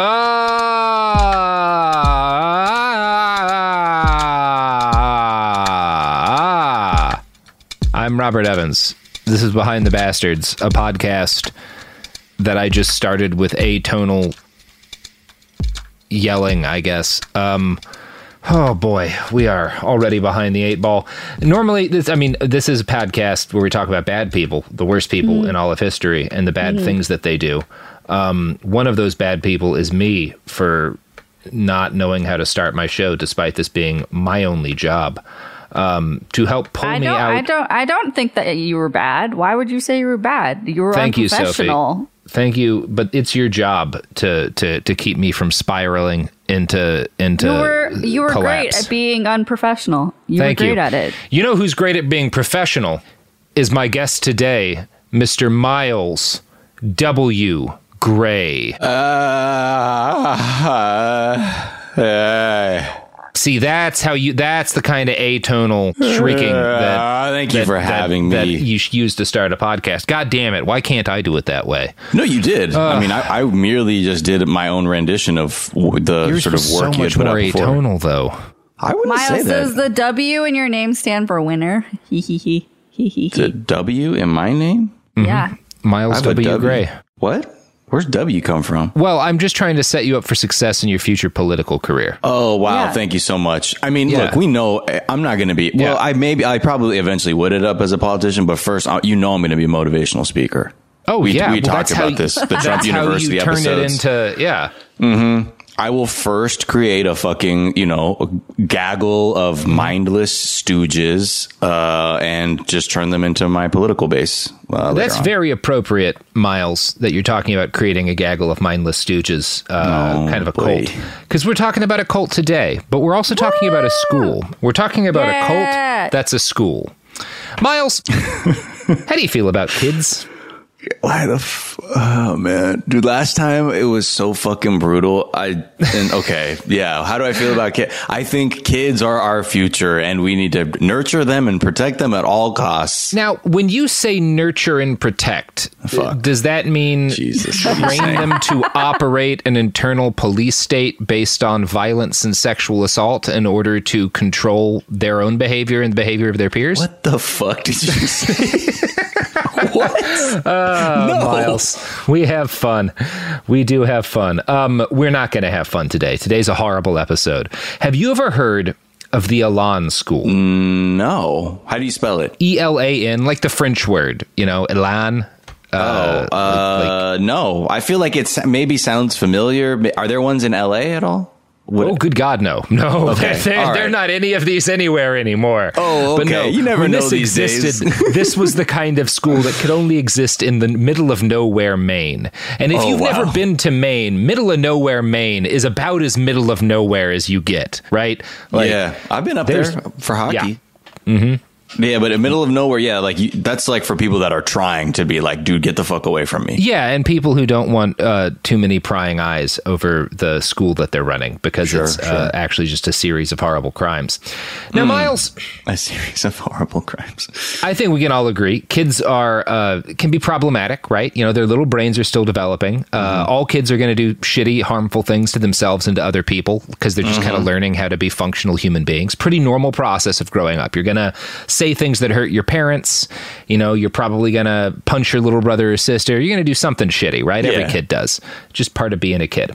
Ah, I'm Robert Evans. This is Behind the Bastards, a podcast that I just started with atonal yelling, I guess. Um, oh boy, we are already behind the eight ball. Normally, this, I mean, this is a podcast where we talk about bad people, the worst people in all of history, and the bad things that they do. Um, one of those bad people is me for not knowing how to start my show, despite this being my only job. Um, to help pull I me out. I don't. I don't think that you were bad. Why would you say you were bad? You were Thank you, Sophie. Thank you, but it's your job to to to keep me from spiraling into into You were. You were great at being unprofessional. You Thank were great you. at it. You know who's great at being professional is my guest today, Mr. Miles W. Gray. See, that's how you. That's the kind of atonal shrieking that. Uh, thank you that- for that- having That me. you sh- use to start a podcast. God damn it! Why can't I do it that way? No, you did. I mean, I, I merely just did my own rendition of the sort of work so you had put more out before. atonal, though. I wouldn't say Miles, that. does the W in your name stand for winner? Hee hee hee hee hee. the W in my name? Yeah. I Miles have a W. Gray. What? Where's W come from? Well, I'm just trying to set you up for success in your future political career. Oh wow! Yeah. Thank you so much. I mean, Yeah. look, we know eh, I'm not going to be. Well, Yeah. I maybe I probably eventually would end up as a politician, but first, uh, you know, I'm going to be a motivational speaker. Oh we, yeah, we well, talked about you- this. The Trump That's how University you turn episodes. it into yeah. I will first create a fucking, you know, gaggle of mindless stooges, uh, and just turn them into my political base. Uh, That's very appropriate, Miles, that you're talking about creating a gaggle of mindless stooges, uh, Oh, kind of a boy. cult. Because we're talking about a cult today, but we're also talking about a school. We're talking about a cult that's a school. Miles, how do you feel about kids? Why the f- oh man, dude! Last time it was so fucking brutal. I and okay, yeah. How do I feel about kids? I think kids are our future, and we need to nurture them and protect them at all costs. Now, when you say nurture and protect, Fuck. does that mean Jesus, what are you train them to operate an internal police state based on violence and sexual assault in order to control their own behavior and the behavior of their peers? What the fuck did you say? what? no. Miles, we have fun. We do have fun. Um, we're not going to have fun today. Today's a horrible episode. Have you ever heard of the Elan School? No. How do you spell it? E L A N, like the French word, you know, Elan. oh, uh, no. I feel like it's maybe sounds familiar. Are there ones in LA at all? What? Oh, good God, no, no. Okay. They're, right. they're, not any of these anywhere anymore. Oh, okay. But no, you never know this these existed, days. this was the kind of school that could only exist in the middle of nowhere, Maine. And if Oh, you've wow. never been to Maine, middle of nowhere, Maine is about as middle of nowhere as you get, right? Like, yeah, I've been up there for hockey. Yeah. Mm-hmm. Yeah, but in the middle of nowhere, yeah, like you, that's like for people that are trying to be like, dude, get the fuck away from me. Yeah, and people who don't want uh, too many prying eyes over the school that they're running because Sure, it's Uh, actually just a series of horrible crimes. Now, Miles, A series of horrible crimes. I think we can all agree kids are uh, can be problematic, right? You know, their little brains are still developing. Uh, Mm-hmm. all kids are going to do shitty, harmful things to themselves and to other people because they're just kind Mm-hmm. of learning how to be functional human beings. Pretty normal process of growing up. You're going to say things that hurt your parents. You know, you're probably going to punch your little brother or sister. You're going to do something shitty, right? Every kid does. Just part of being a kid.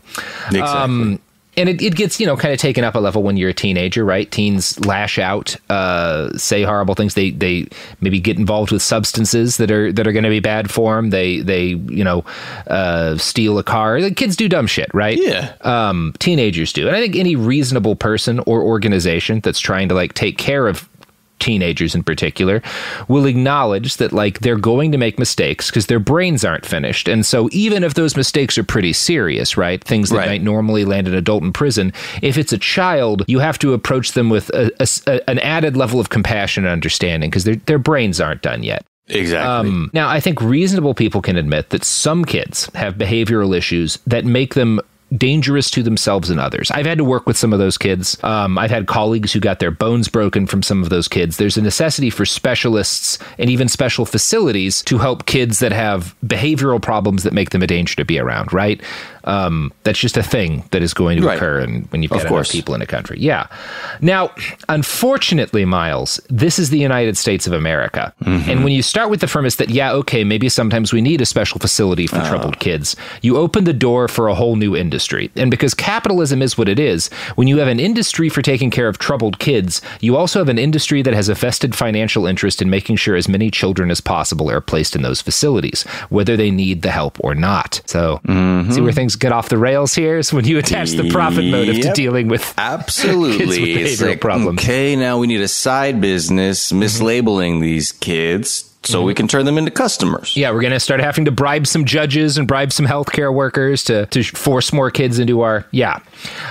Exactly. Um, and it, it gets you know kind of taken up a level when you're a teenager right teens lash out uh, say horrible things they they maybe get involved with substances that are that are going to be bad for them they they you know uh, steal a car the kids do dumb shit right Yeah. um, teenagers do and i think any reasonable person or organization that's trying to like take care of teenagers in particular will acknowledge that like they're going to make mistakes because their brains aren't finished and so even if those mistakes are pretty serious right things that Right. might normally land an adult in prison if it's a child you have to approach them with a, a- a- an added level of compassion and understanding because their their brains aren't done yet exactly. um, now, I think reasonable people can admit that some kids have behavioral issues that make them dangerous to themselves and others. I've had to work with some of those kids. Um, I've had colleagues who got their bones broken from some of those kids. There's a necessity for specialists and even special facilities to help kids that have behavioral problems that make them a danger to be around, right? Um, that's just a thing that is going to Right. occur and when you've got enough people in a country. Yeah. Now, unfortunately, Miles, this is the United States of America. Mm-hmm. And when you start with the premise that, yeah, okay, maybe sometimes we need a special facility for troubled kids, you open the door for a whole new industry. And because capitalism is what it is, when you have an industry for taking care of troubled kids, you also have an industry that has a vested financial interest in making sure as many children as possible are placed in those facilities, whether they need the help or not. So, see where things get off the rails here is when you attach the profit motive to Mm-hmm. Dealing with Absolutely. kids with It's behavioral like, problems. Okay, now we need a side business mislabeling these kids so we can turn them into customers. Yeah, we're going to start having to bribe some judges and bribe some healthcare workers to, to force more kids into our. Yeah.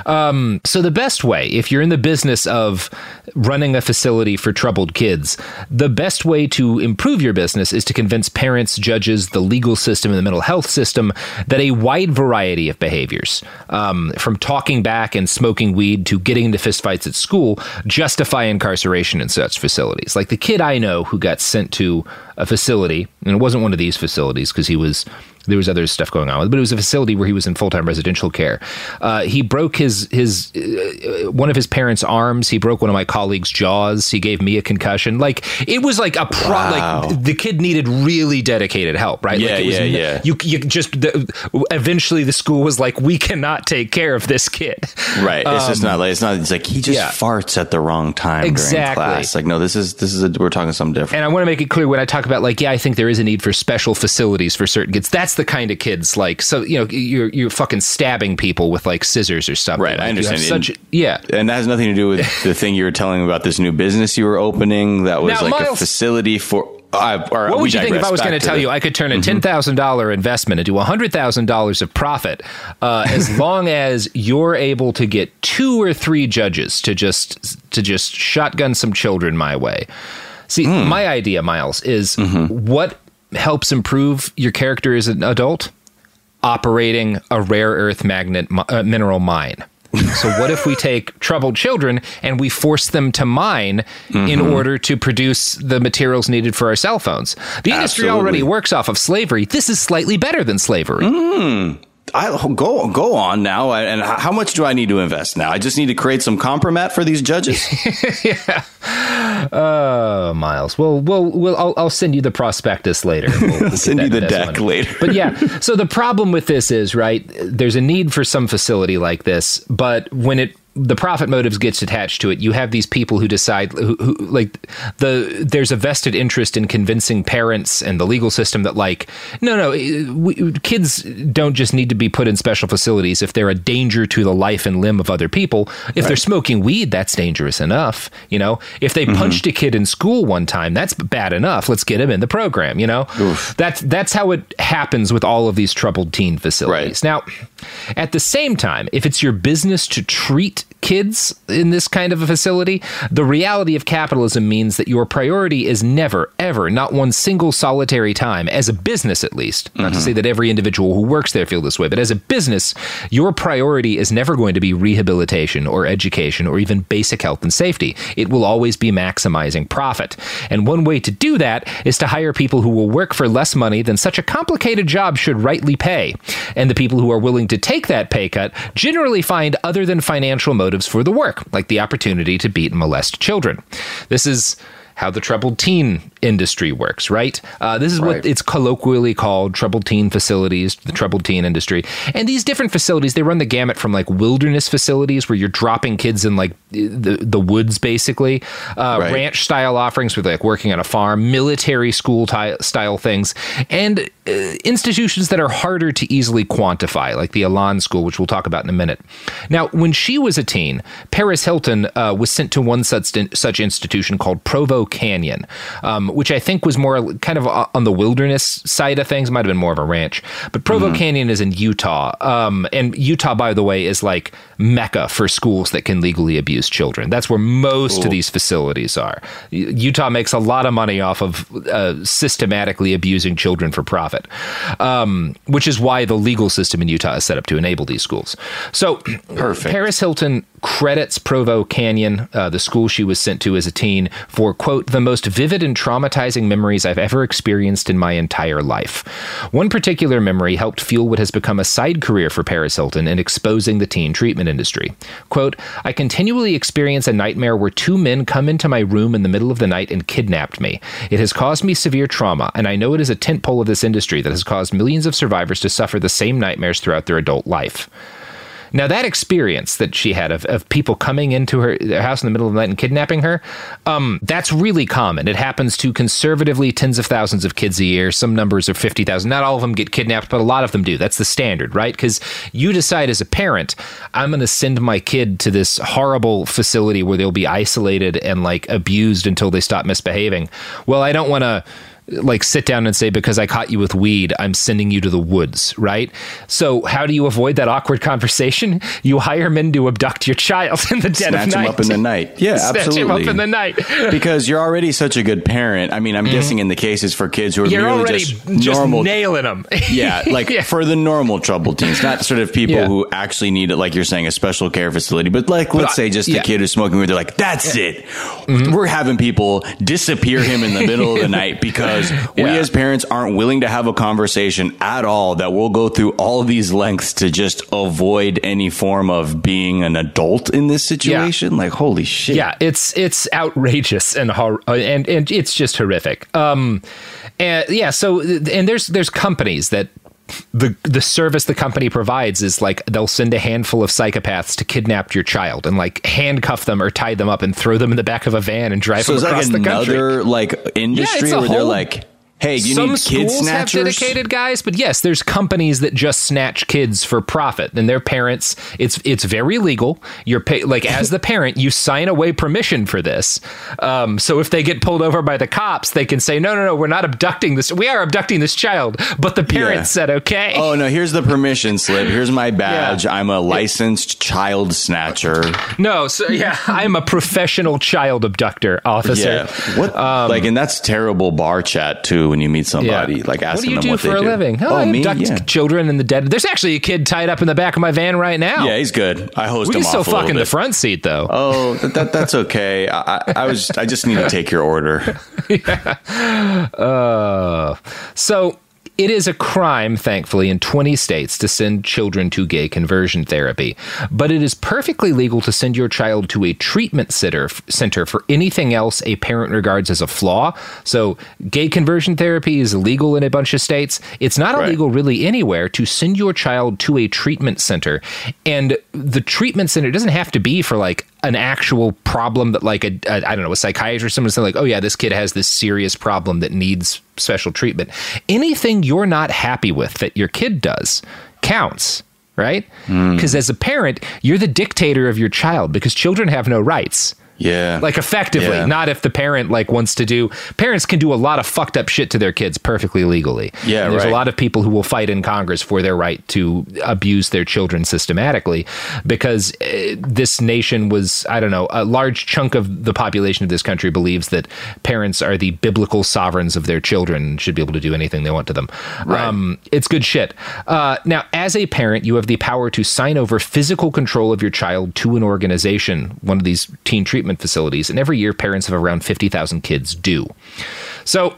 Um, so, the best way, if you're in the business of running a facility for troubled kids, the best way to improve your business is to convince parents, judges, the legal system, and the mental health system that a wide variety of behaviors, um, from talking back and smoking weed to getting into fistfights at school, justify incarceration in such facilities. Like the kid I know who got sent to a facility, and it wasn't one of these facilities because he was there was other stuff going on with, but it was a facility where he was in full time residential care. Uh, he broke his his uh, one of his parents' arms. He broke one of my colleagues' jaws. He gave me a concussion. Like it was like a pro. Wow. Like the kid needed really dedicated help, right? Yeah, like it was yeah, yeah. You you just the, eventually the school was like, we cannot take care of this kid. Right. It's just not like it's not. It's like he just yeah. farts at the wrong time Exactly. during class. Like no, this is this is a, we're talking something different. And I want to make it clear when I talk about like, yeah, I think there is a need for special facilities for certain kids. That's the kind of kids like, so you know, you're you're fucking stabbing people with like scissors or something. Right, I Like, have understand. Such, yeah. and that has nothing to do with the thing you were telling about this new business you were opening. That was Now, like a facility for. Uh, or What would you think if I was going to tell the- you I could turn a ten thousand dollar investment into hundred thousand dollars of profit, uh, as long as you're able to get two or three judges to just to just shotgun some children my way. See, hmm. my idea, Miles, is mm-hmm. what helps improve your character as an adult. Operating a rare earth magnet uh, mineral mine. so what if we take troubled children and we force them to mine in mm-hmm. order to produce the materials needed for our cell phones? The industry Absolutely. already works off of slavery. This is slightly better than slavery. Hmm. I go go on now. And how much do I need to invest now? I just need to create some compromat for these judges. Oh, Miles. Well, well, well I'll, I'll send you the prospectus later. We'll, we'll Send you the deck one. later. But yeah, so the problem with this is right. There's a need for some facility like this, but when it the profit motives gets attached to it. You have these people who decide who, who like the there's a vested interest in convincing parents and the legal system that like no no we, kids don't just need to be put in special facilities if they're a danger to the life and limb of other people. If right. they're smoking weed, that's dangerous enough. You know, if they mm-hmm. punched a kid in school one time, that's bad enough. Let's get him in the program. You know, Oof. that's that's how it happens with all of these troubled teen facilities. Right. Now, at the same time, if it's your business to treat kids in this kind of a facility, the reality of capitalism means that your priority is never, ever, not one single solitary time, as a business at least, not mm-hmm. to say that every individual who works there feel this way, but as a business, your priority is never going to be rehabilitation or education or even basic health and safety. It will always be maximizing profit. And one way to do that is to hire people who will work for less money than such a complicated job should rightly pay. And the people who are willing to take that pay cut generally find other than financial motives for the work, like the opportunity to beat and molest children. This is how the troubled teen industry works, right? Uh, this is right. what it's colloquially called troubled teen facilities, the troubled teen industry. And these different facilities, they run the gamut from like wilderness facilities where you're dropping kids in like the, the woods, basically, uh, right. ranch style offerings with like working on a farm, military school ty- style things, and uh, institutions that are harder to easily quantify, like the Elan School, which we'll talk about in a minute. Now, when she was a teen, Paris Hilton uh, was sent to one such, such institution called Provo Canyon, um, which I think was more kind of on the wilderness side of things. Might have been more of a ranch, but Provo mm-hmm. Canyon is in Utah, um, and Utah, by the way, is like mecca for schools that can legally abuse children. That's where most cool. of these facilities are. Utah makes a lot of money off of uh, systematically abusing children for profit, um, which is why the legal system in Utah is set up to enable these schools. So, Perfect. Paris Hilton credits Provo Canyon, uh, the school she was sent to as a teen, for, quote, the most vivid and traumatizing memories I've ever experienced in my entire life. One particular memory helped fuel what has become a side career for Paris Hilton in exposing the teen treatment industry. Quote, I continually experience a nightmare where two men come into my room in the middle of the night and kidnapped me. It has caused me severe trauma, and I know it is a tentpole of this industry that has caused millions of survivors to suffer the same nightmares throughout their adult life. Now, that experience that she had of, of people coming into her house in the middle of the night and kidnapping her, um, that's really common. It happens to conservatively tens of thousands of kids a year. Some numbers are 50,000. Not all of them get kidnapped, but a lot of them do. That's the standard, right? Because you decide as a parent, I'm going to send my kid to this horrible facility where they'll be isolated and like abused until they stop misbehaving. Well, I don't want to like sit down and say because I caught you with weed, I'm sending you to the woods, right? So how do you avoid that awkward conversation? You hire men to abduct your child in the dead Snatch of night. him up in the night. Yeah, Snatch absolutely. him up in the night because you're already such a good parent. I mean, I'm mm-hmm. guessing in the cases for kids who are you're just, just normal, nailing them. yeah, like yeah. for the normal troubled teens, not sort of people yeah. who actually need it, like you're saying, a special care facility, but like let's but, say just yeah. a kid who's smoking weed. They're like, that's it. Mm-hmm. We're having people disappear him in the middle of the night because we as parents aren't willing to have a conversation at all that we'll go through all these lengths to just avoid any form of being an adult in this situation. Yeah. Like, holy shit. Yeah, it's it's outrageous and hor- and and it's just horrific. Um, and yeah, so and there's there's companies that the the service the company provides is like they'll send a handful of psychopaths to kidnap your child and like handcuff them or tie them up and throw them in the back of a van and drive so them across like the country. Another like industry yeah, where whole, they're like Hey, you Some need kid schools snatchers? have dedicated guys, but yes, there's companies that just snatch kids for profit, and their parents. It's it's very legal. You're pay, like as the parent, you sign away permission for this. Um, so if they get pulled over by the cops, they can say, no, no, no, we're not abducting this. We are abducting this child, but the parents yeah. said okay. Oh no, here's the permission slip. Here's my badge. Yeah. I'm a licensed child snatcher. No, so yeah, I'm a professional child abductor officer. Yeah. What? Um, like, and that's terrible bar chat too when you meet somebody, yeah. like asking what do you them do what for a living? Oh, oh I me, abduct yeah. children in the dead. There's actually a kid tied up in the back of my van right now. Yeah, he's good. I host we him. We still fuck in the front seat though. Oh, that, that that's okay. I, I, was. I just need to take your order. yeah. Uh, so it is a crime, thankfully, in 20 states to send children to gay conversion therapy, but it is perfectly legal to send your child to a treatment center, center for anything else a parent regards as a flaw. So, gay conversion therapy is illegal in a bunch of states. It's not Right. illegal really anywhere to send your child to a treatment center. And the treatment center doesn't have to be for like an actual problem that like a, a I don't know a psychiatrist or someone someone's like oh yeah this kid has this serious problem that needs special treatment. Anything you're not happy with that your kid does counts right? Hmm. Because as a parent you're the dictator of your child because children have no rights Yeah. like effectively Yeah. not if the parent like wants to do parents can do a lot of fucked up shit to their kids perfectly legally Yeah, And there's right. a lot of people who will fight in congress for their right to abuse their children systematically because uh, this nation was i don't know a large chunk of the population of this country believes that parents are the biblical sovereigns of their children and should be able to do anything they want to them um, it's good shit uh, now as a parent you have the power to sign over physical control of your child to an organization one of these teen treatment facilities and every year parents of around 50000 kids do. So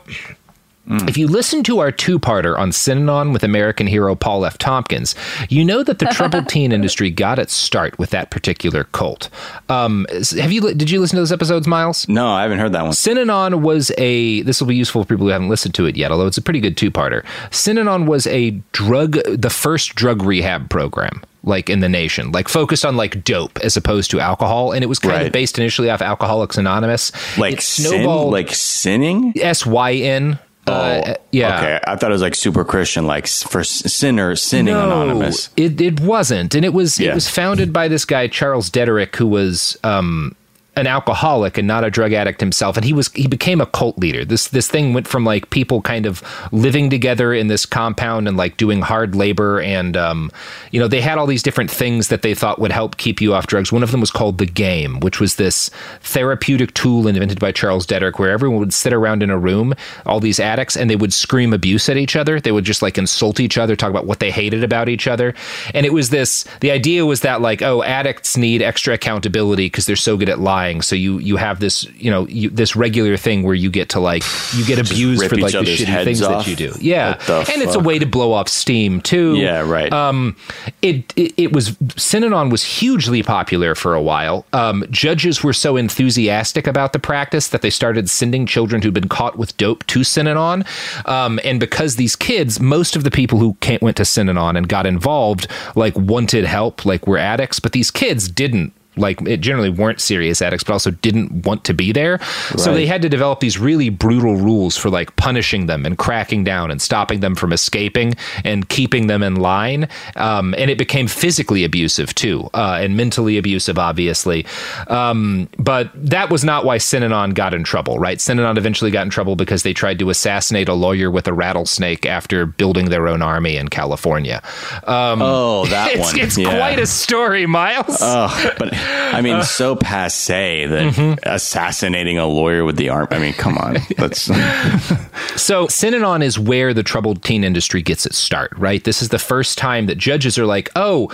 if you listen to our two-parter on Synanon with American hero Paul F. Tompkins, you know that the troubled teen industry got its start with that particular cult. Um, have you? Did you listen to those episodes, Miles? no, I haven't heard that one. Synanon was a. This will be useful for people who haven't listened to it yet, although it's a pretty good two-parter. Synanon was a drug, the first drug rehab program. Like in the nation, like focused on like dope as opposed to alcohol, and it was kind of based initially off Alcoholics Anonymous. Like it sin, like sinning. S Y N. Uh, yeah. Okay, I thought it was like super Christian, like for sinner sinning anonymous. It it wasn't, and it was it was founded by this guy Charles Dederich, who was um, an alcoholic and not a drug addict himself, and he was he became a cult leader. This this thing went from like people kind of living together in this compound and like doing hard labor, and um, you know they had all these different things that they thought would help keep you off drugs. One of them was called the game, which was this therapeutic tool invented by Charles Dederich, where everyone would sit around in a room, all these addicts, and they would scream abuse at each other. They would just like insult each other, talk about what they hated about each other, and it was this. The idea was that like, oh, addicts need extra accountability because they're so good at lying. So you you have this you know you, this regular thing where you get to like you get abused for like the shitty things off? that you do. Yeah, and it's a way to blow off steam too. Yeah, right. Um, it, it it was Synanon was hugely popular for a while. Um, judges were so enthusiastic about the practice that they started sending children who'd been caught with dope to Synanon. Um, and because these kids, most of the people who came, went to Synanon and got involved, like wanted help, like were addicts, but these kids didn't. Like it generally weren't serious addicts, but also didn't want to be there. So they had to develop these really brutal rules for like punishing them and cracking down and stopping them from escaping and keeping them in line. Um, and it became physically abusive too, uh, and mentally abusive, obviously. Um, but that was not why Synanon got in trouble, right? Synanon eventually got in trouble because they tried to assassinate a lawyer with a rattlesnake after building their own army in California. Um, oh, that it's one. it's Yeah. quite a story, Miles. Oh, but I mean, so passe that Mm-hmm. assassinating a lawyer with the arm. I mean, come on. That's So Synanon is where the troubled teen industry gets its start, right? This is the first time that judges are like, oh,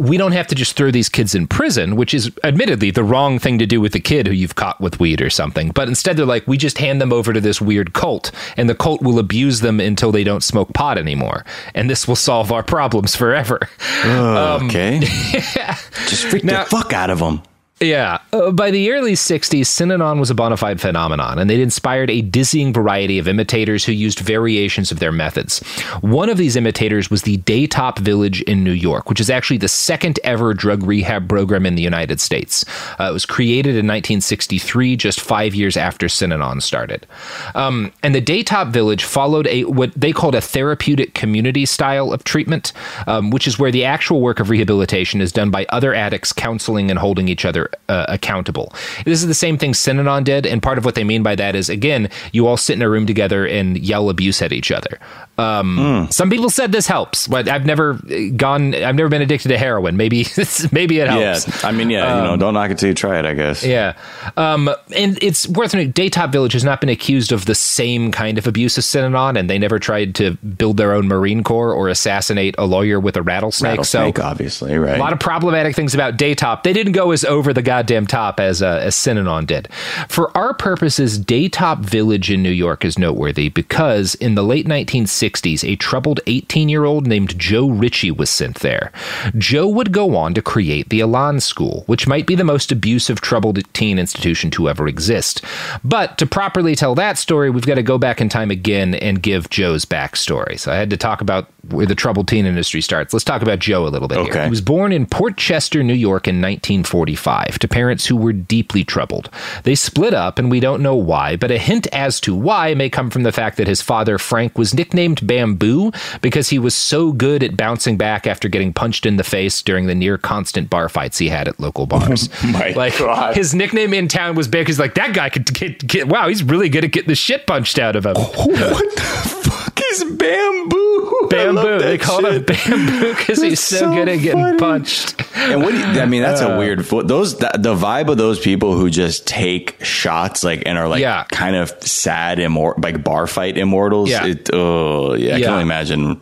we don't have to just throw these kids in prison, which is admittedly the wrong thing to do with a kid who you've caught with weed or something. But instead, they're like, we just hand them over to this weird cult, and the cult will abuse them until they don't smoke pot anymore. And this will solve our problems forever. Oh, um, okay. Just freak Now- the fuck out of them. Yeah. Uh, by the early 60s, Synanon was a bona fide phenomenon, and they'd inspired a dizzying variety of imitators who used variations of their methods. One of these imitators was the Daytop Village in New York, which is actually the second ever drug rehab program in the United States. Uh, it was created in 1963, just five years after Synanon started. Um, and the Daytop Village followed a what they called a therapeutic community style of treatment, um, which is where the actual work of rehabilitation is done by other addicts counseling and holding each other uh, accountable. This is the same thing Synanon did, and part of what they mean by that is again, you all sit in a room together and yell abuse at each other. Um, Some people said this helps, but I've never gone. I've never been addicted to heroin. Maybe maybe it helps. Yeah. I mean, yeah, you know, don't knock it till you try it, I guess. Yeah. Um, and it's worth noting, Daytop Village has not been accused of the same kind of abuse as Synanon, and they never tried to build their own Marine Corps or assassinate a lawyer with a rattlesnake. Rattlesnake, so obviously, right? a lot of problematic things about Daytop. They didn't go as over the the goddamn top as uh, as Synanon did. For our purposes, Daytop Village in New York is noteworthy because in the late 1960s, a troubled 18 year old named Joe Ricci was sent there. Joe would go on to create the Elan School, which might be the most abusive, troubled teen institution to ever exist. But to properly tell that story, we've got to go back in time again and give Joe's backstory. So I had to talk about where the troubled teen industry starts. Let's talk about Joe a little bit here. Okay. He was born in Port Chester, New York in 1945 to parents who were deeply troubled. They split up, and we don't know why, but a hint as to why may come from the fact that his father, Frank, was nicknamed Bamboo because he was so good at bouncing back after getting punched in the face during the near constant bar fights he had at local bars. Oh my like God. his nickname in town was big. He's like that guy could get, get wow, he's really good at getting the shit punched out of him. What the fuck is bamboo? Bamboo. They that call him bamboo because he's so, so good at getting funny. punched. And what do you, I mean, that's a weird. Those the, the vibe of those people who just take shots like and are like Yeah. kind of sad immor like bar fight immortals. Yeah. It, oh yeah, I can only imagine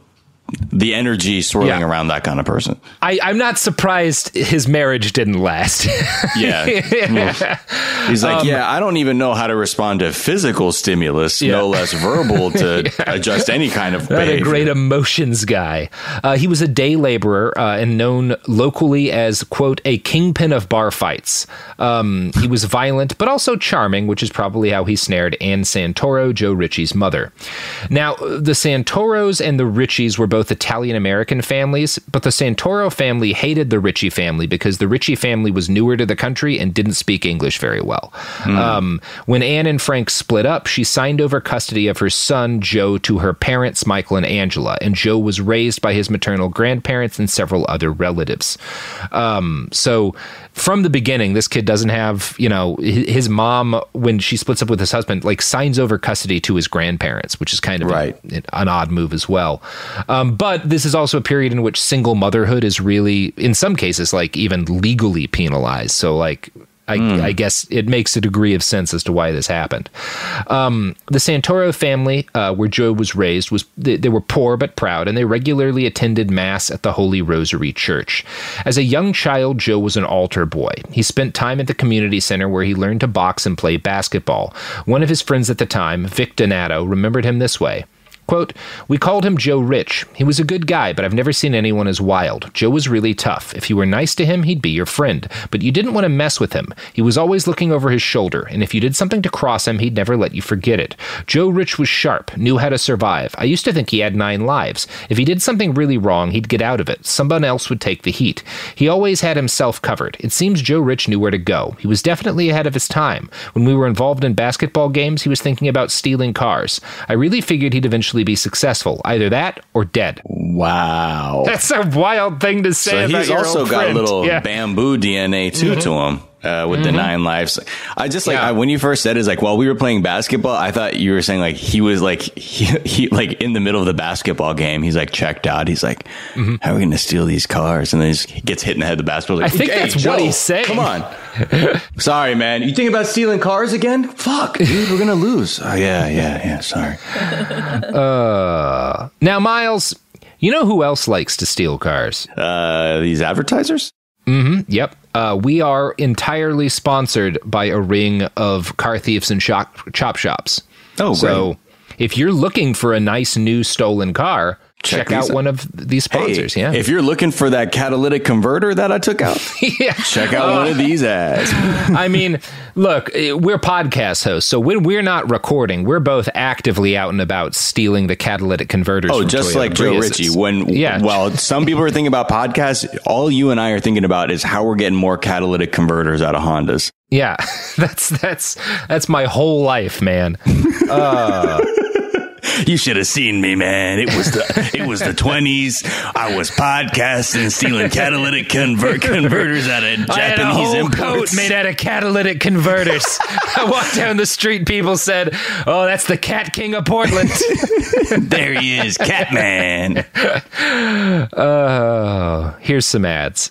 the energy swirling Yeah. around that kind of person. I, I'm not surprised his marriage didn't last. Yeah. He's like, yeah, I don't even know how to respond to physical stimulus, Um, Yeah. no less verbal to adjust any kind of Not a great emotions guy. Uh, he was a day laborer uh, and known locally as, quote, a kingpin of bar fights. Um, he was violent, but also charming, which is probably how he snared Anne Santoro, Joe Ricci's mother. Now, the Santoros and the Riccis were both Italian American families, but the Santoro family hated the Ricci family because the Ricci family was newer to the country and didn't speak English very well. Um, when Anne and Frank split up, she signed over custody of her son, Joe, to her parents, Michael and Angela, and Joe was raised by his maternal grandparents and several other relatives. Um, so from the beginning, this kid doesn't have, you know, his mom, when she splits up with his husband, like signs over custody to his grandparents, which is kind of Right. an, an odd move as well. Um, but this is also a period in which single motherhood is really, in some cases, like even legally penalized. So, like, I, I guess it makes a degree of sense as to why this happened. Um, the Santoro family, uh, where Joe was raised, was they, they were poor but proud, and they regularly attended mass at the Holy Rosary Church. As a young child, Joe was an altar boy. He spent time at the community center where he learned to box and play basketball. One of his friends at the time, Vic Donato, remembered him this way. Quote, We called him Joe Rich. He was a good guy, but I've never seen anyone as wild. Joe was really tough. If you were nice to him, he'd be your friend. But you didn't want to mess with him. He was always looking over his shoulder, and if you did something to cross him, he'd never let you forget it. Joe Rich was sharp, knew how to survive. I used to think he had nine lives. If he did something really wrong, he'd get out of it. Someone else would take the heat. He always had himself covered. It seems Joe Rich knew where to go. He was definitely ahead of his time. When we were involved in basketball games, he was thinking about stealing cars. I really figured he'd eventually be successful. Either that or dead. Wow. That's a wild thing to say So about he's your also old got friend. a little Yeah. bamboo DNA too to mm-hmm. him. Uh, with the nine lives, I just like Yeah. I, when you first said is like while we were playing basketball, I thought you were saying like he was like he, he like in the middle of the basketball game, he's like checked out. He's like, "How are we going to steal these cars?" And then he just gets hit in the head of the basketball. Like, I think "Hey, that's what he's saying." Come on, sorry, man. You think about stealing cars again? Fuck, dude, we're gonna lose. Oh yeah, yeah, yeah. Sorry. Uh, now, Miles, you know who else likes to steal cars? Uh, these advertisers. Yep. Uh, we are entirely sponsored by a ring of car thieves and shop, chop shops. Oh, so if you're looking for a nice new stolen car, check, Check out one of these sponsors. Hey, yeah. If you're looking for that catalytic converter that I took out, yeah. check out one of these ads. I mean, look, eh, we're podcast hosts, so when we're not recording, we're both actively out and about stealing the catalytic converters. Oh, just Toyota like Joe Priuses. Ricci. When yeah, while some people are thinking about podcasts, all you and I are thinking about is how we're getting more catalytic converters out of Hondas. yeah, that's that's that's my whole life, man. You should have seen me, man. It was the it was the twenties. I was podcasting, stealing catalytic convert converters out of I had a Japanese whole imports. coat made out of catalytic converters. I walked down the street, people said, "Oh, that's the Cat King of Portland." there he is, Catman. Oh, here's some ads.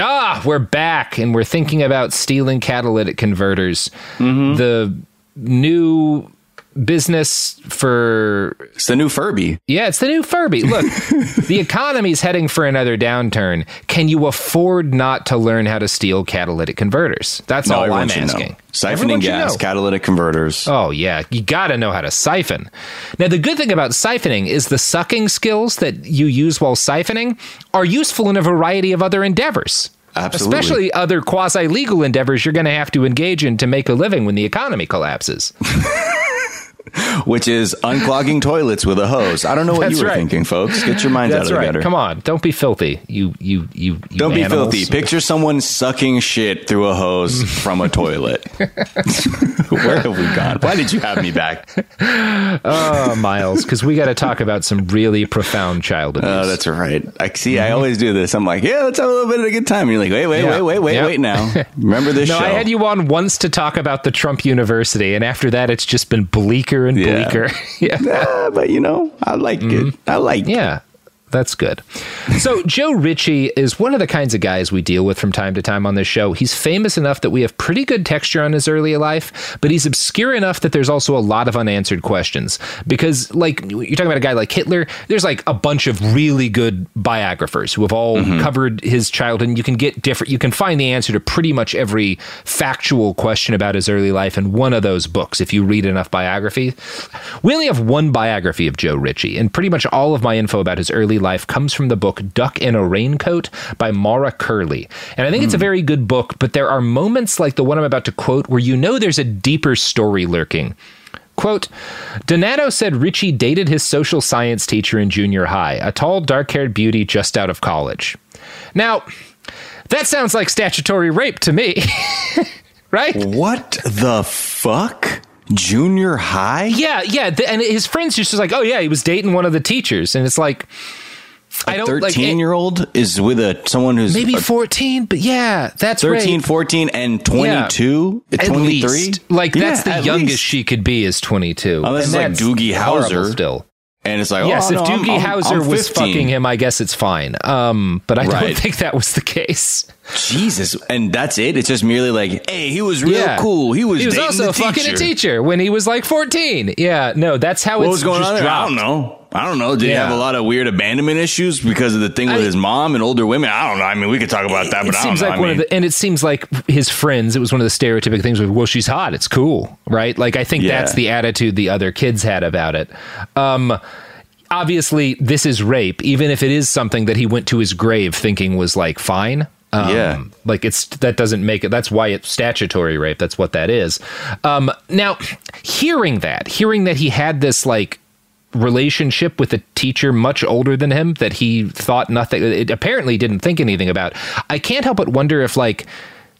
Ah, we're back and we're thinking about stealing catalytic converters. The new business for It's the new Furby. yeah, it's the new Furby. Look, the economy's heading for another downturn. Can you afford not to learn how to steal catalytic converters? That's all I'm should know. asking. Siphoning Everyone gas, catalytic converters. Oh, yeah. You got to know how to siphon. Now, the good thing about siphoning is the sucking skills that you use while siphoning are useful in a variety of other endeavors. Absolutely. Especially other quasi legal endeavors you're going to have to engage in to make a living when the economy collapses. which is unclogging toilets with a hose. I don't know what That's you were right. thinking, folks. Get your minds That's out of the right. gutter. Come on. Don't be filthy. You, you, you, you Don't be filthy. Picture someone sucking shit through a hose from a toilet. Where have we gone? Why did you have me back? Oh, Miles, because we got to talk about some really profound child oh, abuse. Oh, that's right. I see. I mm-hmm. always do this. I'm like, yeah, let's have a little bit of a good time. And you're like, wait, wait, Yeah. wait, wait, wait, Yeah. wait. Now, remember this no, show? I had you on once to talk about the Trump University, and after that, it's just been bleaker and Yeah. bleaker. yeah. Ah, but you know, I like it. I like. Mm-hmm. Yeah, that's good. So, Joe Ricci is one of the kinds of guys we deal with from time to time on this show. He's famous enough that we have pretty good texture on his early life, but he's obscure enough that there's also a lot of unanswered questions. Because, like, you're talking about a guy like Hitler, there's like a bunch of really good biographers who have all mm-hmm. covered his childhood, and you can get different, you can find the answer to pretty much every factual question about his early life in one of those books if you read enough biography. We only have one biography of Joe Ricci, and pretty much all of my info about his early life comes from the book Duck in a Raincoat by Maura Curley. And I think it's a hmm. very good book, but there are moments like the one I'm about to quote where you know there's a deeper story lurking. Quote, Donato said Ricci dated his social science teacher in junior high, a tall, dark haired beauty just out of college. Now, that sounds like statutory rape to me, right? What the fuck? Junior high? Yeah, yeah. and his friends just was like, oh, yeah, he was dating one of the teachers. And it's like, I don't like. Thirteen year old is with a someone who's Maybe a 14, but yeah, that's 13, right. 14, and 22, At 23. least. Like, Yeah, that's the youngest least. she could be is 22. Unless And it's like Doogie Howser. Still. And it's like, yes, oh, if no, Doogie Howser was fucking him, I guess it's fine. Um, but I don't think that was the case. Jesus, and that's it. It's just merely like, hey, he was real yeah, cool. He was. He was also fucking teacher. a teacher when he was like 14. Yeah, no, that's how What it's was going just on there? I don't know. I don't know. Did he have a lot of weird abandonment issues because of the thing with I- his mom and older women? I don't know. I mean, we could talk about that, but it I don't seems know. like I one mean, of the, and it seems like his friends. It was one of the stereotypic things. With, well, she's hot. It's cool, right? Like I think Yeah. that's the attitude the other kids had about it. Um, obviously, this is rape, even if it is something that he went to his grave thinking was like fine. Um, Yeah. like it's that doesn't make it. That's why it's statutory rape. That's what that is. Um, now, hearing that, hearing that he had this like relationship with a teacher much older than him that he thought nothing it apparently didn't think anything about. I can't help but wonder if like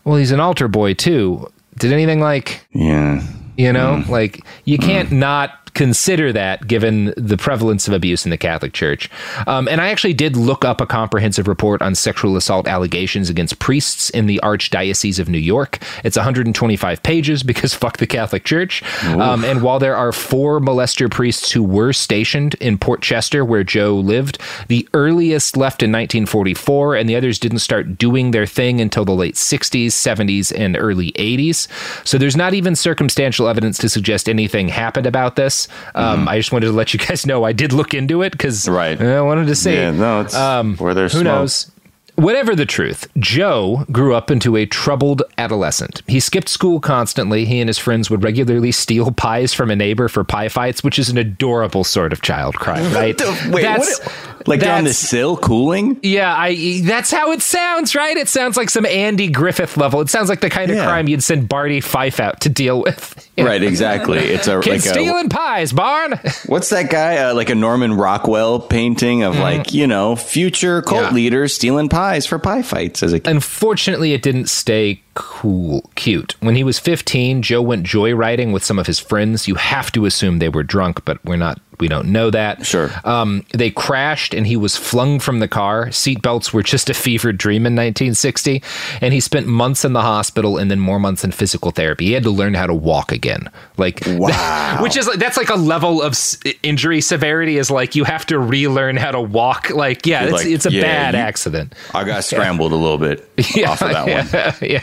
well he's an altar boy too. Did anything like yeah. you know hmm. like you can't hmm. not consider that given the prevalence of abuse in the catholic church. Um, and i actually did look up a comprehensive report on sexual assault allegations against priests in the archdiocese of new york. It's 125 pages because fuck the catholic church. Um, and while there are four molester priests who were stationed in port chester where joe lived the earliest left in 1944 and the others didn't start doing their thing until the late 60s 70s and early 80s so there's not even circumstantial evidence to suggest anything happened about this um, i just wanted to let you guys know i did look into it because Right. i wanted to see Yeah, no, it's where there's who smoke. knows Whatever the truth, Joe grew up into a troubled adolescent. He skipped school constantly. He and his friends would regularly steal pies from a neighbor for pie fights, which is an adorable sort of child crime, right? Wait, That's- what? Like on the sill cooling? yeah, I. That's how it sounds, right? It sounds like some Andy Griffith level. It sounds like the kind of Yeah. crime you'd send Barney Fife out to deal with. Right, exactly. It's a Kids like a, stealing pies, barn. What's that guy? Uh, like a Norman Rockwell painting of like you know future cult. Yeah. leaders stealing pies for pie fights as a kid. Unfortunately, it didn't stay cool, cute. When he was 15, Joe went joyriding with some of his friends. You have to assume they were drunk, but we're not. We don't know that. Sure. Um, they crashed, and he was flung from the car. Seatbelts were just a fevered dream in 1960, and he spent months in the hospital and then more months in physical therapy. He had to learn how to walk again. Like Wow. which is like that's like a level of s- injury severity is like you have to relearn how to walk. Like yeah, it's Like, it's a yeah, bad you- accident. I got scrambled a little bit off of that one. yeah,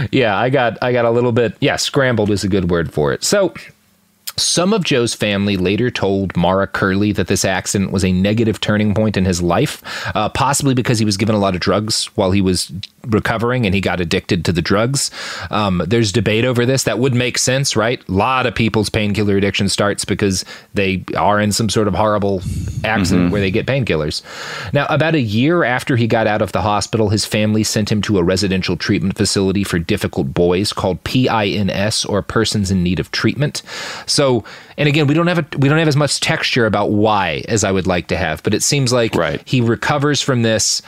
yeah, yeah. I got I got a little bit. Yeah, scrambled is a good word for it. So. Some of Joe's family later told Maura Curley that this accident was a negative turning point in his life, uh, possibly because he was given a lot of drugs while he was recovering and he got addicted to the drugs. Um, there's debate over this. That would make sense, right? A lot of people's painkiller addiction starts because they are in some sort of horrible accident where they get painkillers. Now, about a year after he got out of the hospital, his family sent him to a residential treatment facility for difficult boys called PINS or Persons in Need of Treatment. So, and again, we don't have a, we don't have as much texture about why as I would like to have, but it seems like Right. he recovers from this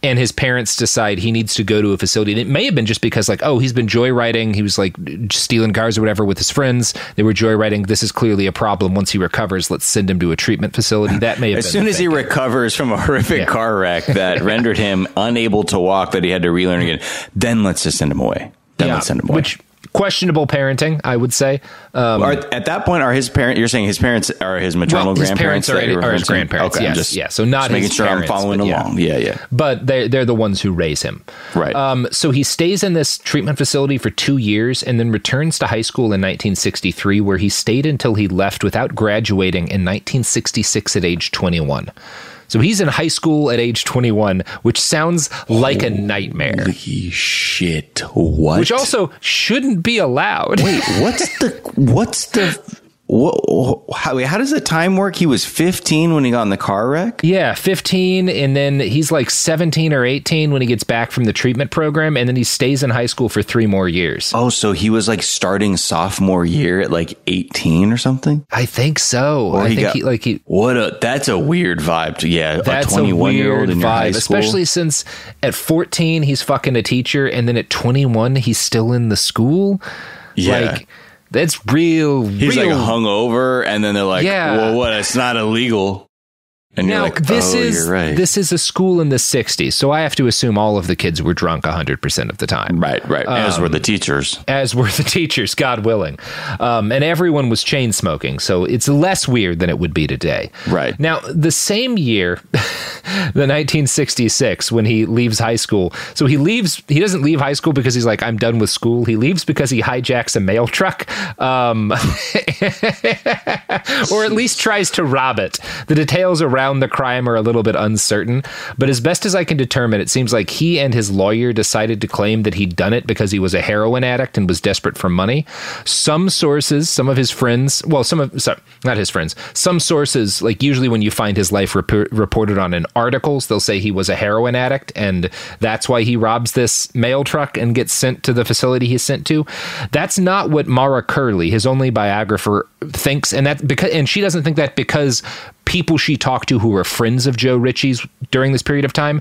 and his parents decide he needs to go to a facility. And it may have been just because, like, oh, he's been joyriding. He was like stealing cars or whatever with his friends. They were joyriding. This is clearly a problem. Once he recovers, let's send him to a treatment facility. That may have As soon as he recovers from a horrific Yeah. car wreck that rendered him unable to walk, that he had to relearn again, then let's just send him away. Then Yeah, let's send him away. which questionable parenting, I would say. Um, Are, at that point, are his parents? You're saying his parents are his maternal well, his grandparents? parents are, you're his grandparents. Okay, yes, just yeah. So not just making sure parents, I'm following but yeah. along. Yeah, yeah. but they're, they're the ones who raise him. Right. Um, so he stays in this treatment facility for two years and then returns to high school in 1963, where he stayed until he left without graduating in 1966 at age 21. So he's in high school at age 21, which sounds like a nightmare. Holy shit! What? Which also shouldn't be allowed. wait. What's the? What's the? What, how, how does the time work? He was 15 when he got in the car wreck. Yeah, 15, and then he's like 17 or 18 when he gets back from the treatment program, and then he stays in high school for three more years. Oh, so he was like starting sophomore year at like 18 or something. I think so. Or I he think got- he like he. What a that's a weird vibe. To, yeah, That's a 21 year old in your high vibe, school. especially since at 14 he's fucking a teacher, and then at 21 he's still in the school. Yeah. like that's real. He's real, like hungover, and then they're like, Yeah. "Well, what? It's not illegal." And now like, this oh, is right. this is a school in the '60s, so I have to assume all of the kids were drunk 100 percent of the time. right, right. As Um, were the teachers. as were the teachers, God willing. Um, and everyone was chain smoking, so it's less weird than it would be today. Right. Now, the same year, the 1966, when he leaves high school, so he leaves, he doesn't leave high school because he's like, I'm done with school. He leaves because he hijacks a mail truck, um, or at least tries to rob it. The details around the crime are a little bit uncertain, but as best as I can determine, it seems like he and his lawyer decided to claim that he'd done it because he was a heroin addict and was desperate for money. Some sources, some of his friends, well, some of, sorry, not his friends, some sources, like usually when you find his life rep- reported on in articles, they'll say he was a heroin addict and that's why he robs this mail truck and gets sent to the facility he's sent to. That's not what Maura Curley, his only biographer, thinks, and that because and she doesn't think that because people she talked to who were friends of Joe Ricci's during this period of time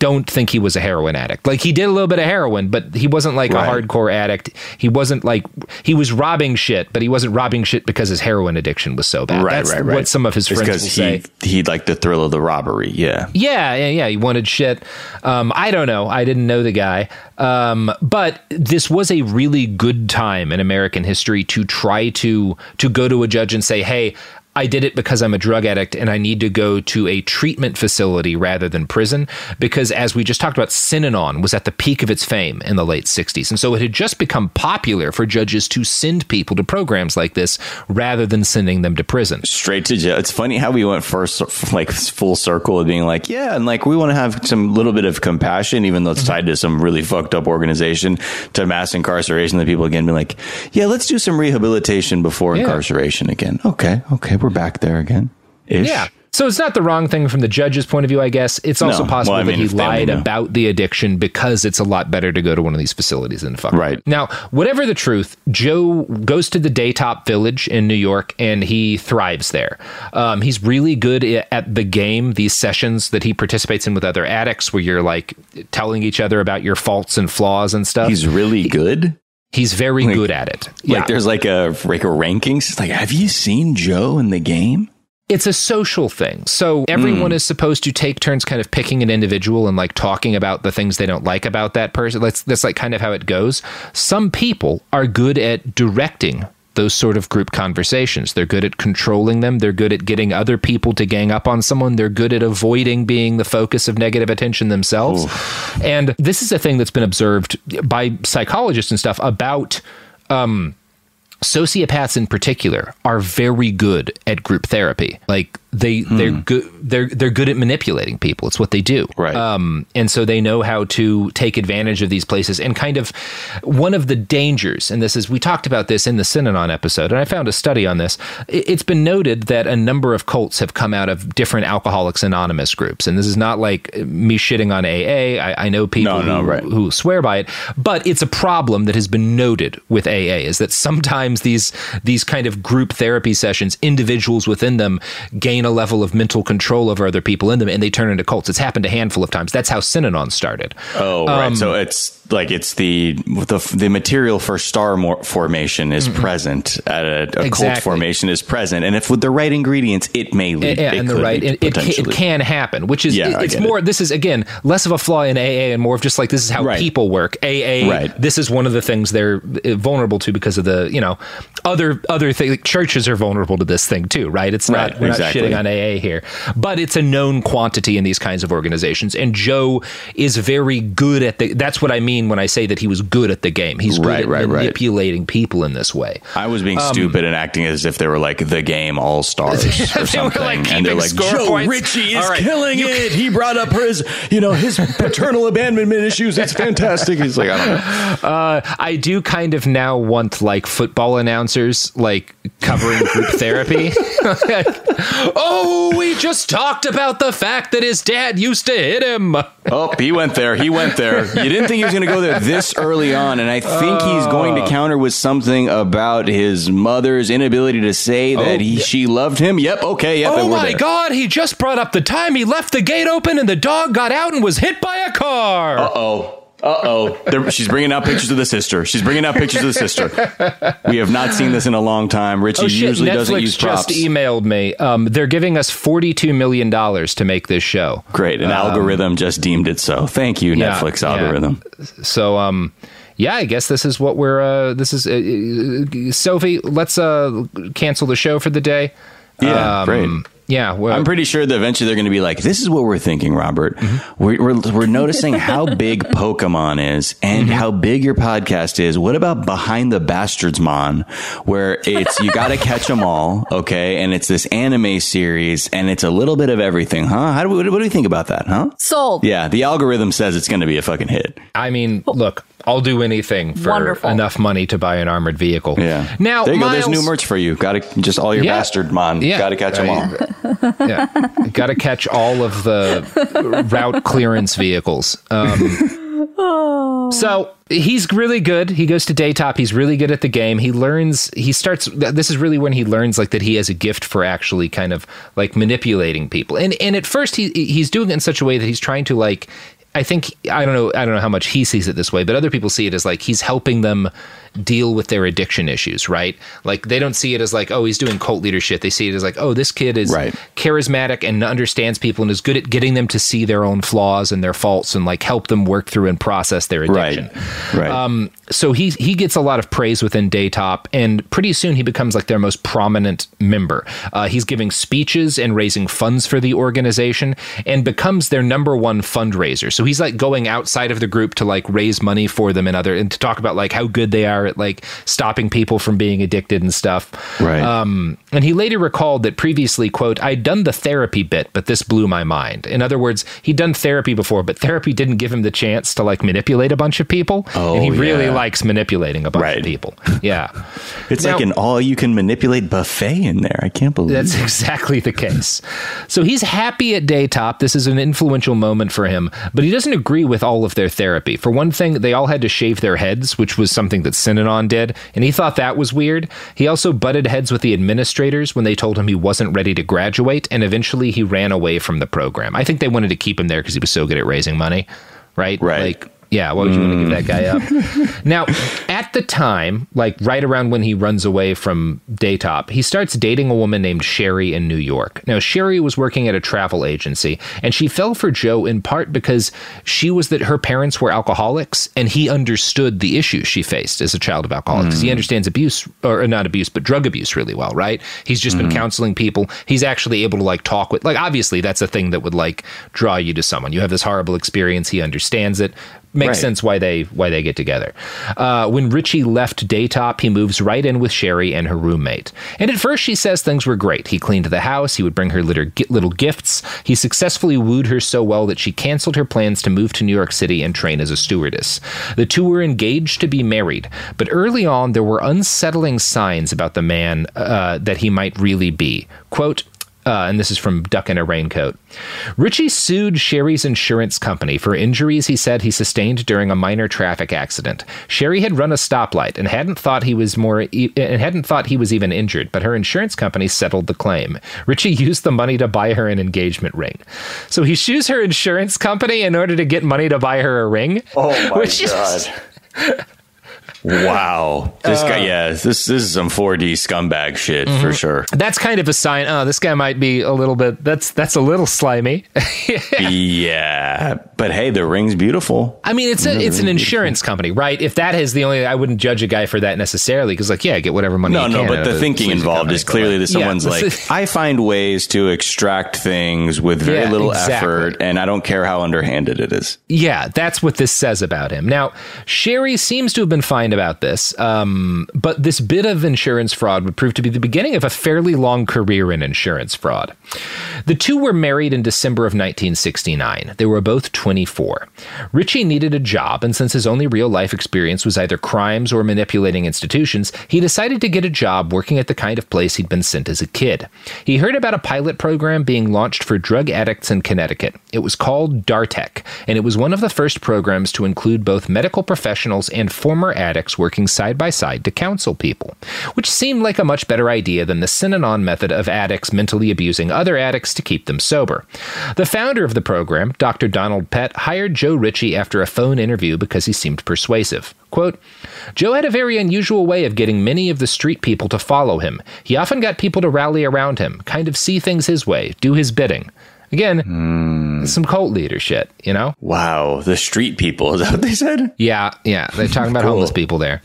don't think he was a heroin addict. Like he did a little bit of heroin, but he wasn't like Right. a hardcore addict. He wasn't like he was robbing shit, but he wasn't robbing shit because his heroin addiction was so bad. Right, That's right, right. what some of his It's friends will because say. he he liked the thrill of the robbery. Yeah. Yeah, yeah, yeah. He wanted shit. Um, I don't know. I didn't know the guy. Um, but this was a really good time in American history to try to to go to a judge and say, "Hey, I did it because I'm a drug addict and I need to go to a treatment facility rather than prison. Because as we just talked about, Synanon was at the peak of its fame in the late 60s. And so it had just become popular for judges to send people to programs like this rather than sending them to prison. Straight to jail. It's funny how we went first, like full circle of being like, yeah, and like we want to have some little bit of compassion, even though it's Mm-hmm. tied to some really fucked up organization, to mass incarceration. The people again be like, yeah, let's do some rehabilitation before Yeah. incarceration again. Okay, okay, we're back there again. Ish. Yeah. So it's not the wrong thing from the judge's point of view, I guess. It's also No. possible Well, I mean, that he lied about the addiction because it's a lot better to go to one of these facilities than fuck. Right. Now, whatever the truth, Joe goes to the Daytop Village in New York and he thrives there. Um, he's really good at the game, these sessions that he participates in with other addicts where you're like telling each other about your faults and flaws and stuff. He's really good. He's very Like- good at it. Like there's like a like a rankings. It's like, have you seen Joe in the game? it's a social thing. So everyone hmm. is supposed to take turns kind of picking an individual and like talking about the things they don't like about that person. That's that's like kind of how it goes. Some people are good at directing those sort of group conversations. They're good at controlling them. They're good at getting other people to gang up on someone. They're good at avoiding being the focus of negative attention themselves. And this is a thing that's been observed by psychologists and stuff about um, sociopaths in particular are very good at group therapy. Like they they're good they're they're good at manipulating people. It's what they do. Right. Um and so they know how to take advantage of these places and kind of one of the dangers and this is we talked about this in the Synanon episode and I found a study on this. It's been noted that a number of cults have come out of different Alcoholics Anonymous groups and this is not like me shitting on AA. I, I know people No, no, who, right. who swear by it, but it's a problem that has been noted with AA is that sometimes these these kind of group therapy sessions, individuals within them gain a level of mental control over other people in them, and they turn into cults. It's happened a handful of times. That's how Synanon started. Oh, right. Um, so it's like it's the the the material for star formation is present at a, a cult formation is present, and if with the right ingredients, it may lead. yeah, it and the right, lead it, it can happen, which is Yeah, I it's more. it. This is again less of a flaw in AA and more of just like this is how Right. people work. AA, Right. this is one of the things they're uh, vulnerable to because of the you know other other things. Like churches are vulnerable to this thing too, right? It's not Right, we're exactly. not shitting on AA here, but it's a known quantity in these kinds of organizations. And Joe is very good at the. That's what I mean when I say that he was good at the game. He's good Right, at right, right. manipulating people in this way. I was being stupid and acting as if they were like the game all stars or They were, something, like, and they're like Joe points. Ricci is right, killing you- it. He brought up his, you know, his paternal abandonment issues. It's fantastic. He's like, I don't know. Uh, I do kind of now want like football announcers like covering group therapy. oh, we just talked about the fact that his dad used to hit him. Oh, he went there. He went there. You didn't think he was going to go there this early on, and I think he's going to counter with something about his mother's inability to say that he she loved him. Yep. Okay. Yep. Oh my there. god, he just brought up the time he left the gate open and the dog got out and was hit by a car. Uh oh. Uh oh. She's bringing out pictures of the sister. She's bringing out pictures of the sister. We have not seen this in a long time. Richie Oh usually Netflix doesn't use props. just emailed me. Um, they're giving us forty-two million dollars to make this show. Great. An algorithm just deemed it so. Thank you, Um, yeah, Netflix yeah. algorithm. So, um, yeah, I guess this is what we're. Uh, this is uh, uh, Sophie. Let's uh, cancel the show for the day. Yeah, Um, great. Yeah, well, I'm pretty sure that eventually they're going to be like, "This is what we're thinking, Robert. Mm-hmm. We're, we're we're noticing how big Pokemon is and mm-hmm. how big your podcast is. What about Behind the Bastards Mon, where it's you got to catch them all, okay? And it's this anime series, and it's a little bit of everything, huh? How do we, what do you think about that, huh? Sold. Yeah, the algorithm says it's going to be a fucking hit. I mean, look, I'll do anything for Wonderful. enough money to buy an armored vehicle. Yeah. Now, there you go. There's new merch for you. Got to just all your Yeah. bastard mon. Yeah. Got to catch them all. yeah, got to catch all of the route clearance vehicles. Um, so he's really good. He goes to Daytop. He's really good at the game. He learns. He starts. This is really when he learns like that he has a gift for actually kind of like manipulating people. And and at first he he's doing it in such a way that he's trying to like. I think I don't know. I don't know how much he sees it this way, but other people see it as like he's helping them deal with their addiction issues, right? Like they don't see it as like, oh, he's doing cult leadership. They see it as like, oh, this kid is Right. charismatic and understands people and is good at getting them to see their own flaws and their faults and like help them work through and process their addiction. Right. Right. Um, so he he gets a lot of praise within Daytop, and pretty soon he becomes like their most prominent member. Uh, he's giving speeches and raising funds for the organization, and becomes their number one fundraiser. So he's like going outside of the group to like raise money for them and other and to talk about like how good they are at like stopping people from being addicted and stuff. Right. Um, and he later recalled that previously, quote, I'd done the therapy bit, but this blew my mind. In other words, he'd done therapy before, but therapy didn't give him the chance to like manipulate a bunch of people. Oh, and he really likes manipulating a bunch Right. of people. Yeah. it's Now- like an all you can manipulate buffet in there. I can't believe it. That's exactly the case. So he's happy at Daytop. This is an influential moment for him, but he doesn't agree with all of their therapy. For one thing, they all had to shave their heads, which was something that Synanon did, and he thought that was weird. He also butted heads with the administrators when they told him he wasn't ready to graduate, and eventually he ran away from the program. I think they wanted to keep him there because he was so good at raising money, right? Right. Like, yeah, why would you want to give that guy up? Mm. now, at the time, like right around when he runs away from Daytop, he starts dating a woman named Sherry in New York. Now, Sherry was working at a travel agency, and she fell for Joe in part because she was that her parents were alcoholics, and he understood the issues she faced as a child of alcoholics. 'Cause He mm. understands abuse, or not abuse, but drug abuse really well, right? He's just been mm-hmm. counseling people. He's actually able to like talk with, like, obviously, that's a thing that would like draw you to someone. You have this horrible experience, he understands it makes Right. sense why they why they get together. Uh, when Ricci left Daytop, he moves right in with Sherry and her roommate. And at first, she says things were great. He cleaned the house. He would bring her little, little gifts. He successfully wooed her so well that she canceled her plans to move to New York City and train as a stewardess. The two were engaged to be married, but early on there were unsettling signs about the man uh, that he might really be. Quote. Uh, and this is from Duck in a Raincoat. Ricci sued Sherry's insurance company for injuries he said he sustained during a minor traffic accident. Sherry had run a stoplight and hadn't thought he was more e- and hadn't thought he was even injured, but her insurance company settled the claim. Ricci used the money to buy her an engagement ring. So he sues her insurance company in order to get money to buy her a ring. Oh my which is- god. wow. This Uh. guy yeah, this this is some 4D scumbag shit Mm-hmm. for sure. that's kind of a sign. Oh, this guy might be a little bit. That's that's a little slimy. yeah. But hey, the ring's beautiful. I mean, it's a, it's an insurance company, right? If that is the only, I wouldn't judge a guy for that necessarily, because like, yeah, get whatever money. No, no, but the thinking involved is clearly like, that someone's yeah, like, I find ways to extract things with very Yeah, little exactly. effort, and I don't care how underhanded it is. yeah, that's what this says about him. Now, Sherry seems to have been fine about this, um, but this bit of insurance fraud would prove to be the beginning of a fairly long career in insurance fraud. The two were married in December of 1969. They were both 24. Ricci needed a job, and since his only real life experience was either crimes or manipulating institutions, he decided to get a job working at the kind of place he'd been sent as a kid. He heard about a pilot program being launched for drug addicts in Connecticut. It was called DARTEC, and it was one of the first programs to include both medical professionals and former addicts addicts working side by side to counsel people, which seemed like a much better idea than the Synanon method of addicts mentally abusing other addicts to keep them sober. The founder of the program, Dr. Donald Pett, hired Joe Ricci after a phone interview because he seemed persuasive. Quote, Joe had a very unusual way of getting many of the street people to follow him. He often got people to rally around him, kind of see things his way, do his bidding. Again, mm. some cult leader shit, you know? Wow, the street people, is that what they said? Yeah, yeah. They're talking about cool. homeless people there.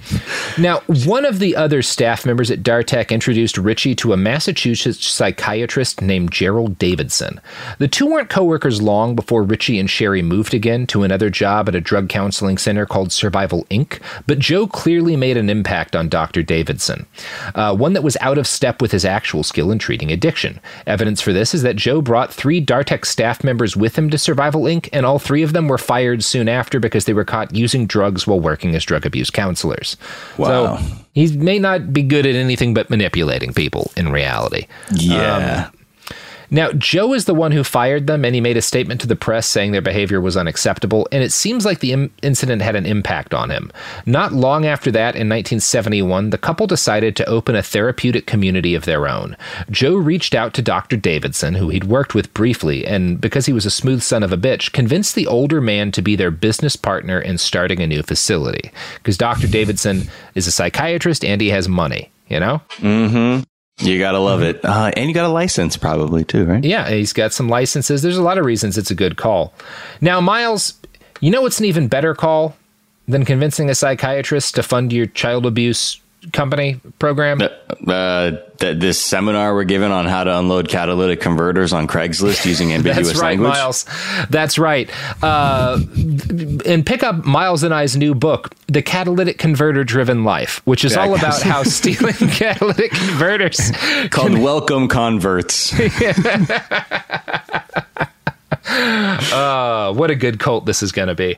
Now, one of the other staff members at Dartec introduced Ricci to a Massachusetts psychiatrist named Gerald Davidson. The two weren't coworkers long before Ricci and Sherry moved again to another job at a drug counseling center called Survival Inc., but Joe clearly made an impact on Dr. Davidson, uh, one that was out of step with his actual skill in treating addiction. Evidence for this is that Joe brought three Dartec staff members with him to Survival Inc., and all three of them were fired soon after because they were caught using drugs while working as drug abuse counselors. Wow. So he may not be good at anything but manipulating people in reality. Yeah. Um, now, Joe is the one who fired them, and he made a statement to the press saying their behavior was unacceptable, and it seems like the Im- incident had an impact on him. Not long after that, in 1971, the couple decided to open a therapeutic community of their own. Joe reached out to Dr. Davidson, who he'd worked with briefly, and because he was a smooth son of a bitch, convinced the older man to be their business partner in starting a new facility. Because Dr. Davidson is a psychiatrist and he has money you know? Mm-hmm. You gotta love it, uh, and you got a license probably too, right? Yeah, he's got some licenses. There's a lot of reasons it's a good call. Now, Miles, you know what's an even better call than convincing a psychiatrist to fund your child abuse company program? Uh, uh, th- this seminar we're given on how to unload catalytic converters on Craigslist using ambiguous That's right, language. Miles. That's right. Uh, and pick up Miles and I's new book, The Catalytic Converter Driven Life, which is yeah, all about how stealing catalytic converters called can... Welcome Converts. uh, what a good cult this is going to be.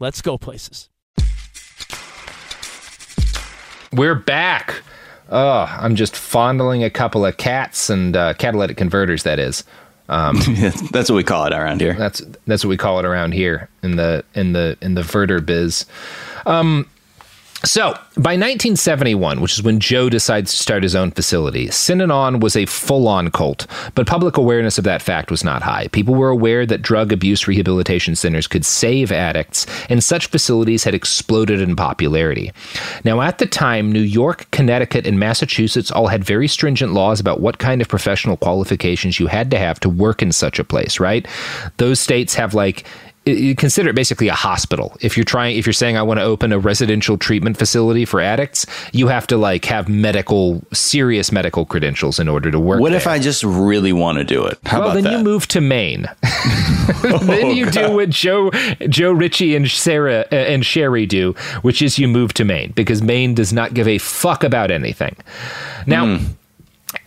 Let's go places. We're back. Oh, I'm just fondling a couple of cats and uh, catalytic converters. That is. Um, that's what we call it around here. That's that's what we call it around here in the in the in the verter biz. Um, So, by 1971, which is when Joe decides to start his own facility, Synanon was a full on cult, but public awareness of that fact was not high. People were aware that drug abuse rehabilitation centers could save addicts, and such facilities had exploded in popularity. Now, at the time, New York, Connecticut, and Massachusetts all had very stringent laws about what kind of professional qualifications you had to have to work in such a place, right? Those states have like you consider it basically a hospital. If you're trying, if you're saying I want to open a residential treatment facility for addicts, you have to like have medical, serious medical credentials in order to work. What there. if I just really want to do it? How well, about then that? you move to Maine. then you do what Joe, Joe Ricci and Sarah uh, and Sherry do, which is you move to Maine because Maine does not give a fuck about anything. Now.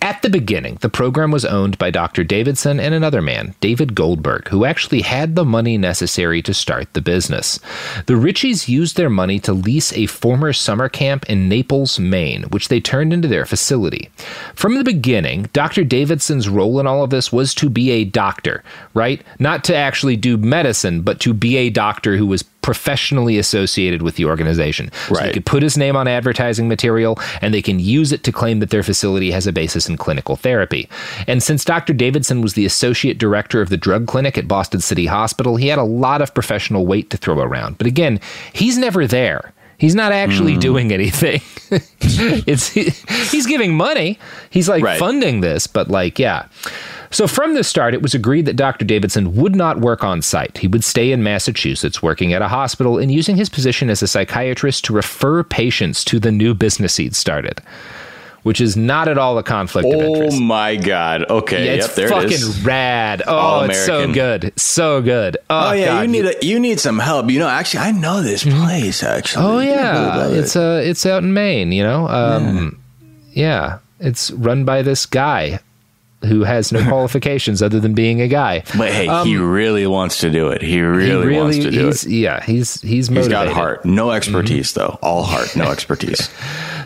At the beginning, the program was owned by Dr. Davidson and another man, David Goldberg, who actually had the money necessary to start the business. The Riccis used their money to lease a former summer camp in Naples, Maine, which they turned into their facility. From the beginning, Dr. Davidson's role in all of this was to be a doctor, right? Not to actually do medicine, but to be a doctor who was professionally associated with the organization. So Right. he could put his name on advertising material and they can use it to claim that their facility has a basis in clinical therapy. And since Dr. Davidson was the associate director of the drug clinic at Boston City Hospital, he had a lot of professional weight to throw around. But again, he's never there. He's not actually hmm. doing anything. it's he's giving money. He's like Right. funding this, but like yeah. So from the start, it was agreed that Dr. Davidson would not work on site. He would stay in Massachusetts, working at a hospital and using his position as a psychiatrist to refer patients to the new business he'd started, which is not at all a conflict of interest. Oh my god. Okay. Yeah, it's yep, there fucking it is. Fucking rad. Oh, All it's so good. So good. Oh, Oh yeah, God. you need a, you need some help. You know, actually, I know this place. Actually, Oh yeah, love it. it's uh it's out in Maine. You know, um, yeah. it's run by this guy who has no qualifications other than being a guy. But hey, Um, he really wants to do it. He He really, wants to do he's, it. Yeah, he's he's He's motivated. got heart, no expertise Mm-hmm. though. All heart, no expertise.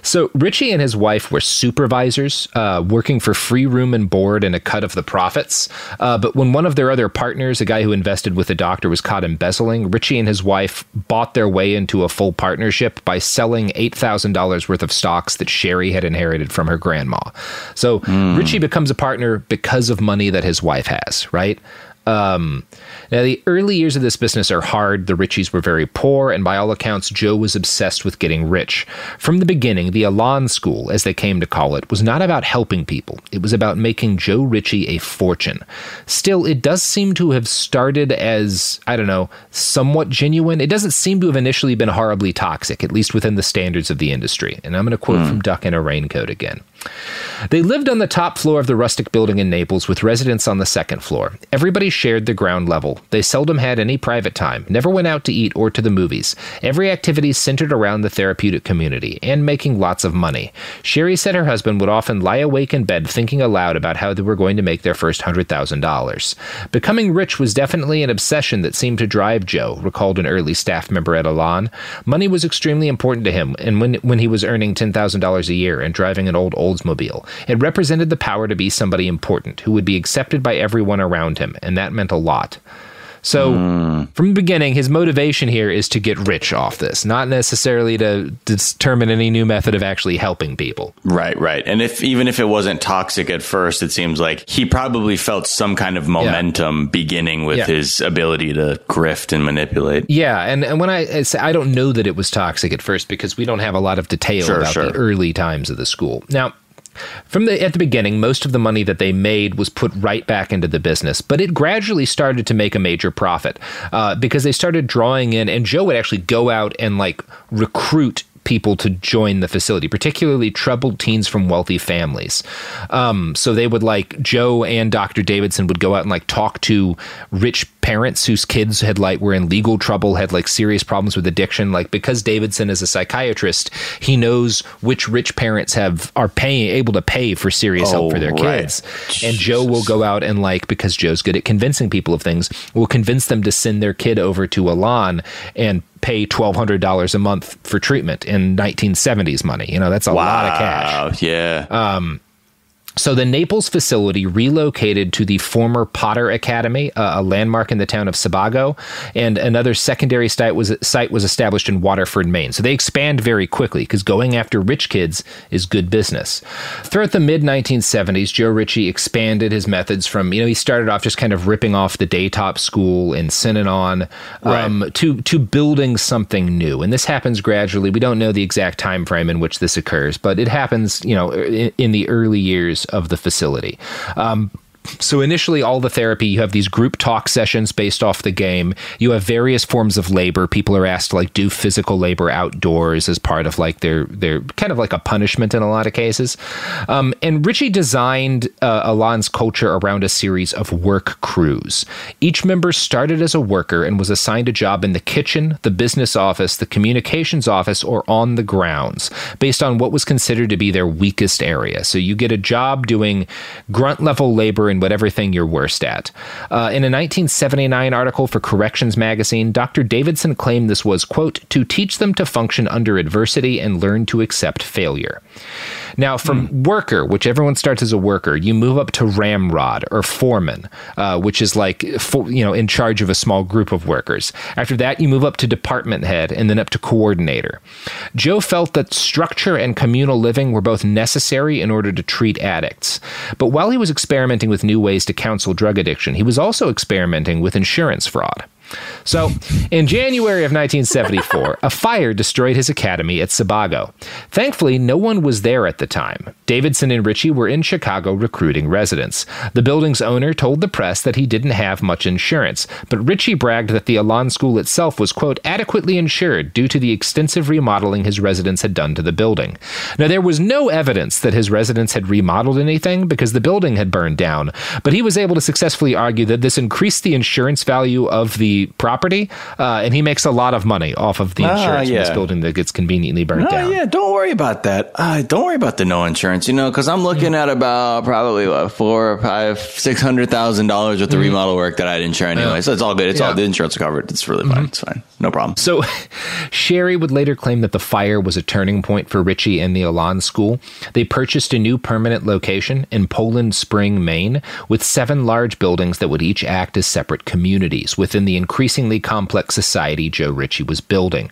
So Ricci and his wife were supervisors, uh, working for free room and board and a cut of the profits. Uh, but when one of their other partners, a guy who invested with the doctor, was caught embezzling, Ricci and his wife bought their way into a full partnership by selling eight thousand dollars worth of stocks that Sherry had inherited from her grandma. So Ricci becomes a partner because of money that his wife has, right? Um, now, the early years of this business are hard. The Riccis were very poor, and by all accounts, Joe was obsessed with getting rich. From the beginning, the Elan School, as they came to call it, was not about helping people. It was about making Joe Ricci a fortune. Still, it does seem to have started as, I don't know, somewhat genuine. It doesn't seem to have initially been horribly toxic, at least within the standards of the industry. And I'm going to quote hmm. from Duck in a Raincoat again. They lived on the top floor of the rustic building in Naples with residents on the second floor. Everybody shared the ground level. They seldom had any private time, never went out to eat or to the movies. Every activity centered around the therapeutic community and making lots of money. Sherry said her husband would often lie awake in bed thinking aloud about how they were going to make their first $100,000. Becoming rich was definitely an obsession that seemed to drive Joe, recalled an early staff member at Elan. Money was extremely important to him, and when, when he was earning $10,000 a year and driving an old Oldsmobile, it represented the power to be somebody important who would be accepted by everyone around him, and that meant a lot. So, hmm. from the beginning, his motivation here is to get rich off this, not necessarily to determine any new method of actually helping people. Right, right. And if even if it wasn't toxic at first, it seems like he probably felt some kind of momentum beginning with Yeah. his ability to grift and manipulate. Yeah, and, and when I, I say I don't know that it was toxic at first because we don't have a lot of detail Sure, about sure. the early times of the school. Now, from the at the beginning, most of the money that they made was put right back into the business, but it gradually started to make a major profit uh, because they started drawing in, and Joe would actually go out and like recruit people to join the facility, particularly troubled teens from wealthy families. Um, so they would like Joe and Dr. Davidson would go out and like talk to rich parents whose kids had like were in legal trouble, had like serious problems with addiction. Like because Davidson is a psychiatrist, he knows which rich parents have are paying able to pay for serious help Oh, for their right. kids. And Joe will go out and like because Joe's good at convincing people of things, will convince them to send their kid over to Elan and pay twelve hundred dollars a month for treatment in nineteen seventies money. You know, that's a lot of cash. Wow, yeah. Um, So the Naples facility relocated to the former Potter Academy, uh, a landmark in the town of Sebago, and another secondary site was site was established in Waterford, Maine. So they expand very quickly because going after rich kids is good business. Throughout the mid 1970s, Joe Ricci expanded his methods from you know he started off just kind of ripping off the Daytop School in Synanon um, right. to to building something new, and this happens gradually. We don't know the exact time frame in which this occurs, but it happens you know in, in the early years of the facility. Um, so initially all the therapy you have these group talk sessions based off the game. You have various forms of labor. People are asked to like do physical labor outdoors as part of like their their kind of like a punishment in a lot of cases. Um, and Ricci designed uh, Elan's culture around a series of work crews. Each member started as a worker and was assigned a job in the kitchen the business office the communications office or on the grounds based on what was considered to be their weakest area. So you get a job doing grunt level labor in whatever thing you're worst at. Uh, in a 1979 article for Corrections magazine, Dr. Davidson claimed this was, quote, to teach them to function under adversity and learn to accept failure. Now, from mm. worker, which everyone starts as a worker, you move up to ramrod or foreman, uh, which is like for, you know in charge of a small group of workers. After that, you move up to department head and then up to coordinator. Joe felt that structure and communal living were both necessary in order to treat addicts. But while he was experimenting with new ways to counsel drug addiction, he was also experimenting with insurance fraud. So, in January of 1974, a fire destroyed his academy at Sebago. Thankfully, no one was there at the time. Davidson and Ricci were in Chicago recruiting residents. The building's owner told the press that he didn't have much insurance, but Ricci bragged that the Elan School itself was, quote, adequately insured due to the extensive remodeling his residents had done to the building. Now, there was no evidence that his residents had remodeled anything because the building had burned down, but he was able to successfully argue that this increased the insurance value of the property, uh, and he makes a lot of money off of the ah, insurance uh, yeah. this building that gets conveniently burnt uh, down. Yeah, don't worry about that. Uh, don't worry about the no insurance, you know, because I'm looking at about probably what, four, five, six hundred thousand dollars with the mm-hmm. remodel work that I didn't insure anyway. so it's all good. It's yeah. all the insurance covered. It's really fine. Mm-hmm. It's fine. No problem. So Sherry would later claim that the fire was a turning point for Ricci and the Elan School. They purchased a new permanent location in Poland Spring, Maine, with seven large buildings that would each act as separate communities within the increasingly complex society Joe Ricci was building.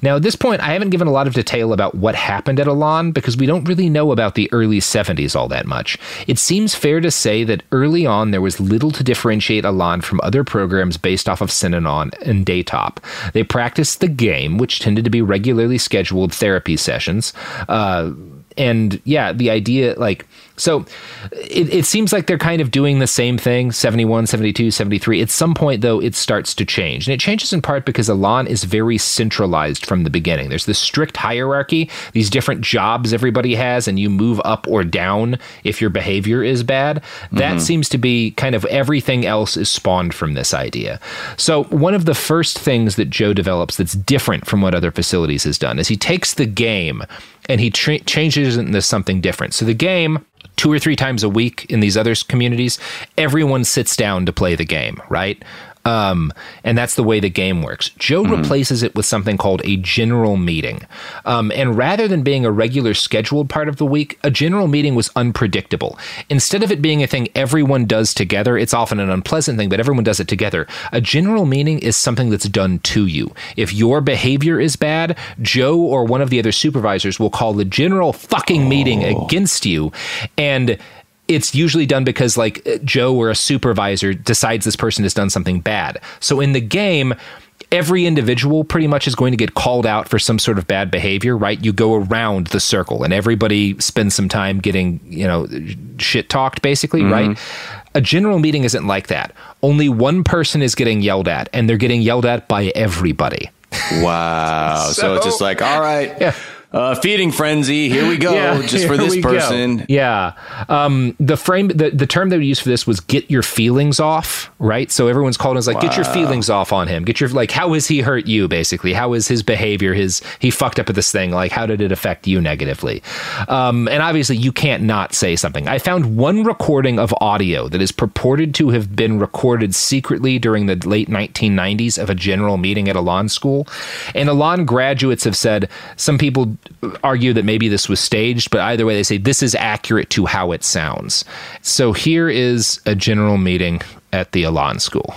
Now, at this point, I haven't given a lot of detail about what happened at Elan because we don't really know about the early 70s all that much. It seems fair to say that early on there was little to differentiate Elan from other programs based off of Synanon and Daytop. They practiced the game, which tended to be regularly scheduled therapy sessions. Uh, and yeah, the idea like so it, it seems like they're kind of doing the same thing 71, 72, 73. At some point, though, it starts to change. And it changes in part because Elan is very centralized from the beginning. There's this strict hierarchy, these different jobs everybody has, and you move up or down if your behavior is bad. That mm-hmm. seems to be kind of everything else is spawned from this idea. So, one of the first things that Joe develops that's different from what other facilities has done is he takes the game and he tra- changes it into something different. So, the game two or three times a week in these other communities, everyone sits down to play the game, right? Um, and that's the way the game works. Joe mm-hmm. replaces it with something called a general meeting. Um, and rather than being a regular scheduled part of the week, a general meeting was unpredictable. Instead of it being a thing everyone does together, it's often an unpleasant thing, but everyone does it together. A general meeting is something that's done to you. If your behavior is bad, Joe or one of the other supervisors will call the general fucking meeting oh. against you. And it's usually done because like Joe or a supervisor decides this person has done something bad. So in the game, every individual pretty much is going to get called out for some sort of bad behavior, right? You go around the circle and everybody spends some time getting, you know, shit talked basically, mm-hmm. right? A general meeting isn't like that. Only one person is getting yelled at and they're getting yelled at by everybody. Wow. so, so, it's just like, all right. Yeah uh, feeding frenzy. Here we go, yeah, just for this person. Go. Yeah. Um, the frame, the, the term they would use for this was get your feelings off, right? So everyone's called as like, wow. get your feelings off on him. Get your, like, how has he hurt you, basically? How is his behavior? His, he fucked up at this thing. Like, how did it affect you negatively? Um, and obviously, you can't not say something. I found one recording of audio that is purported to have been recorded secretly during the late 1990s of a general meeting at Elan school. And Elan graduates have said some people argue that maybe this was staged, but either way, they say this is accurate to how it sounds. So here is a general meeting at the Elan School.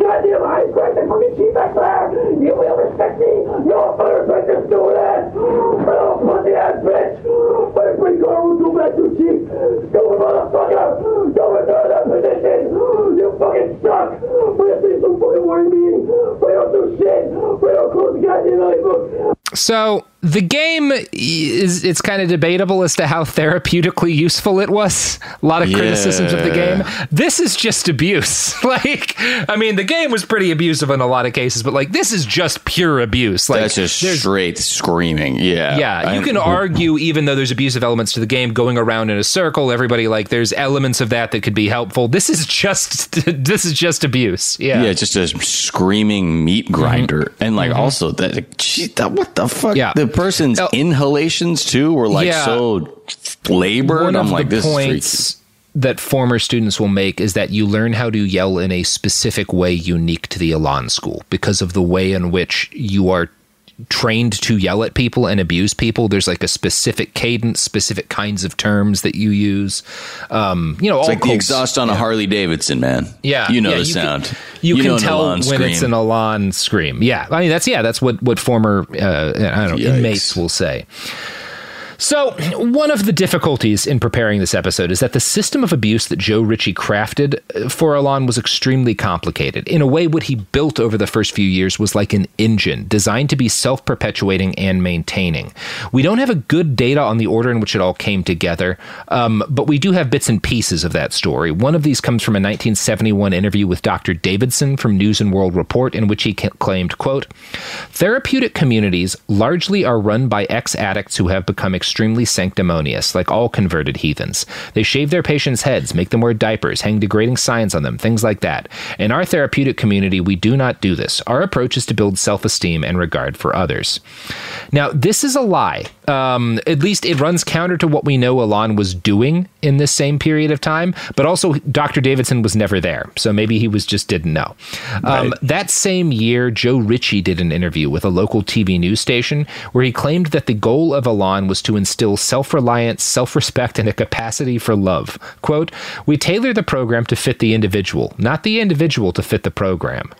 Goddamn high crack the fucking sheep back there! You will respect me! You'll fucking respect this stupid! Little pussy ass bitch! But if we go, go back to sheep! Stupid motherfucker! Don't return that position! You fucking suck! We have some fucking warning meeting! We don't do shit! We don't close the goddamn book! So the game is it's kind of debatable as to how therapeutically useful it was. A lot of criticisms of the game. This is just abuse. like, I mean, the game was pretty abusive in a lot of cases, but like this is just pure abuse. Like That's just straight screaming. Yeah. yeah, you can argue even though there's abusive elements to the game, going around in a circle, everybody like there's elements of that that could be helpful. This is just this is just abuse. Yeah. Yeah, just a screaming meat grinder, and like also that, gee, that what the fuck? Mm-hmm. Yeah. the person's inhalations too were like Yeah. so labored. One I'm of like, the this is points that former students will make is that you learn how to yell in a specific way unique to the Elan school because of the way in which you are trained to yell at people and abuse people. There's like a specific cadence, specific kinds of terms that you use. Um, you know, It's all like the exhaust on a Harley Davidson, man. Yeah, you know yeah, the you sound. Can, you, know can tell when it's scream. an Elan scream. Yeah, I mean that's yeah, that's what what former uh, I don't know Yikes. inmates will say. So, one of the difficulties in preparing this episode is that the system of abuse that Joe Ricci crafted uh, for Elan was extremely complicated. In a way, what he built over the first few years was like an engine designed to be self perpetuating and maintaining. We don't have a good data on the order in which it all came together, um, but we do have bits and pieces of that story. One of these comes from a 1971 interview with Dr. Davidson from News and World Report, in which he claimed, quote, Therapeutic communities largely are run by ex addicts who have become sanctimonious, like all converted heathens. They shave their patients' heads, make them wear diapers, hang degrading signs on them, things like that. In our therapeutic community, we do not do this. Our approach is to build self esteem and regard for others. Now, this is a lie. Um, at least it runs counter to what we know Elan was doing in this same period of time, but also Dr. Davidson was never there. So maybe he was just didn't know. Um, that same year, Joe Ricci did an interview with a local TV news station where he claimed that the goal of Elan was to instill self reliance, self respect, and a capacity for love. Quote, We tailor the program to fit the individual, not the individual to fit the program.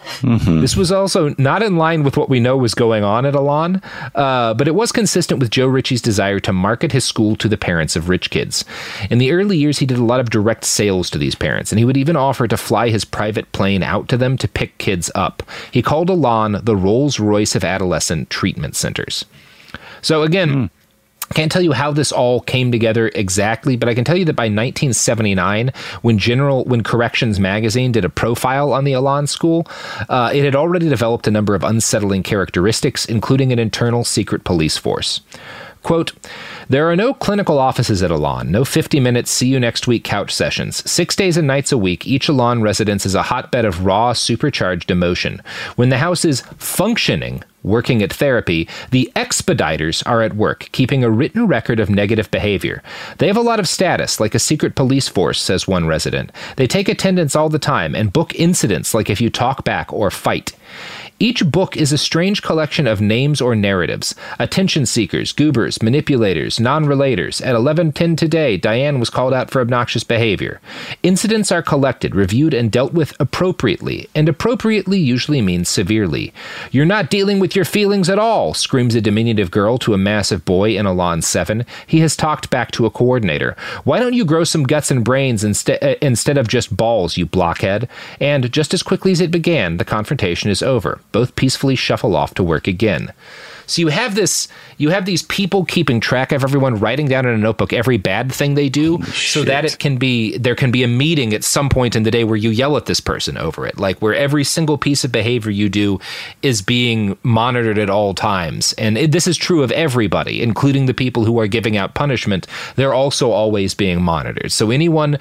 This was also not in line with what we know was going on at Elan, uh, but it was consistent with Joe Ricci's desire to market his school to the parents of rich kids. In the early years, he did a lot of direct sales to these parents, and he would even offer to fly his private plane out to them to pick kids up. He called Elan the Rolls Royce of adolescent treatment centers. So, again, can't tell you how this all came together exactly, but I can tell you that by 1979, when General, when Corrections magazine did a profile on the Elan School, uh, it had already developed a number of unsettling characteristics, including an internal secret police force. Quote, there are no clinical offices at Elan, no 50 minute see you next week couch sessions. Six days and nights a week, each Elan residence is a hotbed of raw, supercharged emotion. When the house is functioning, working at therapy, the expediters are at work, keeping a written record of negative behavior. They have a lot of status, like a secret police force, says one resident. They take attendance all the time and book incidents like if you talk back or fight. Each book is a strange collection of names or narratives. Attention seekers, goobers, manipulators, non-relators. At 11:10 today, Diane was called out for obnoxious behavior. Incidents are collected, reviewed and dealt with appropriately, and appropriately usually means severely. You're not dealing with your feelings at all, screams a diminutive girl to a massive boy in Elan 7. He has talked back to a coordinator. Why don't you grow some guts and brains instead uh, instead of just balls, you blockhead? And just as quickly as it began, the confrontation is over both peacefully shuffle off to work again. So you have this you have these people keeping track of everyone writing down in a notebook every bad thing they do so that it can be there can be a meeting at some point in the day where you yell at this person over it. Like where every single piece of behavior you do is being monitored at all times. And it, this is true of everybody including the people who are giving out punishment. They're also always being monitored. So anyone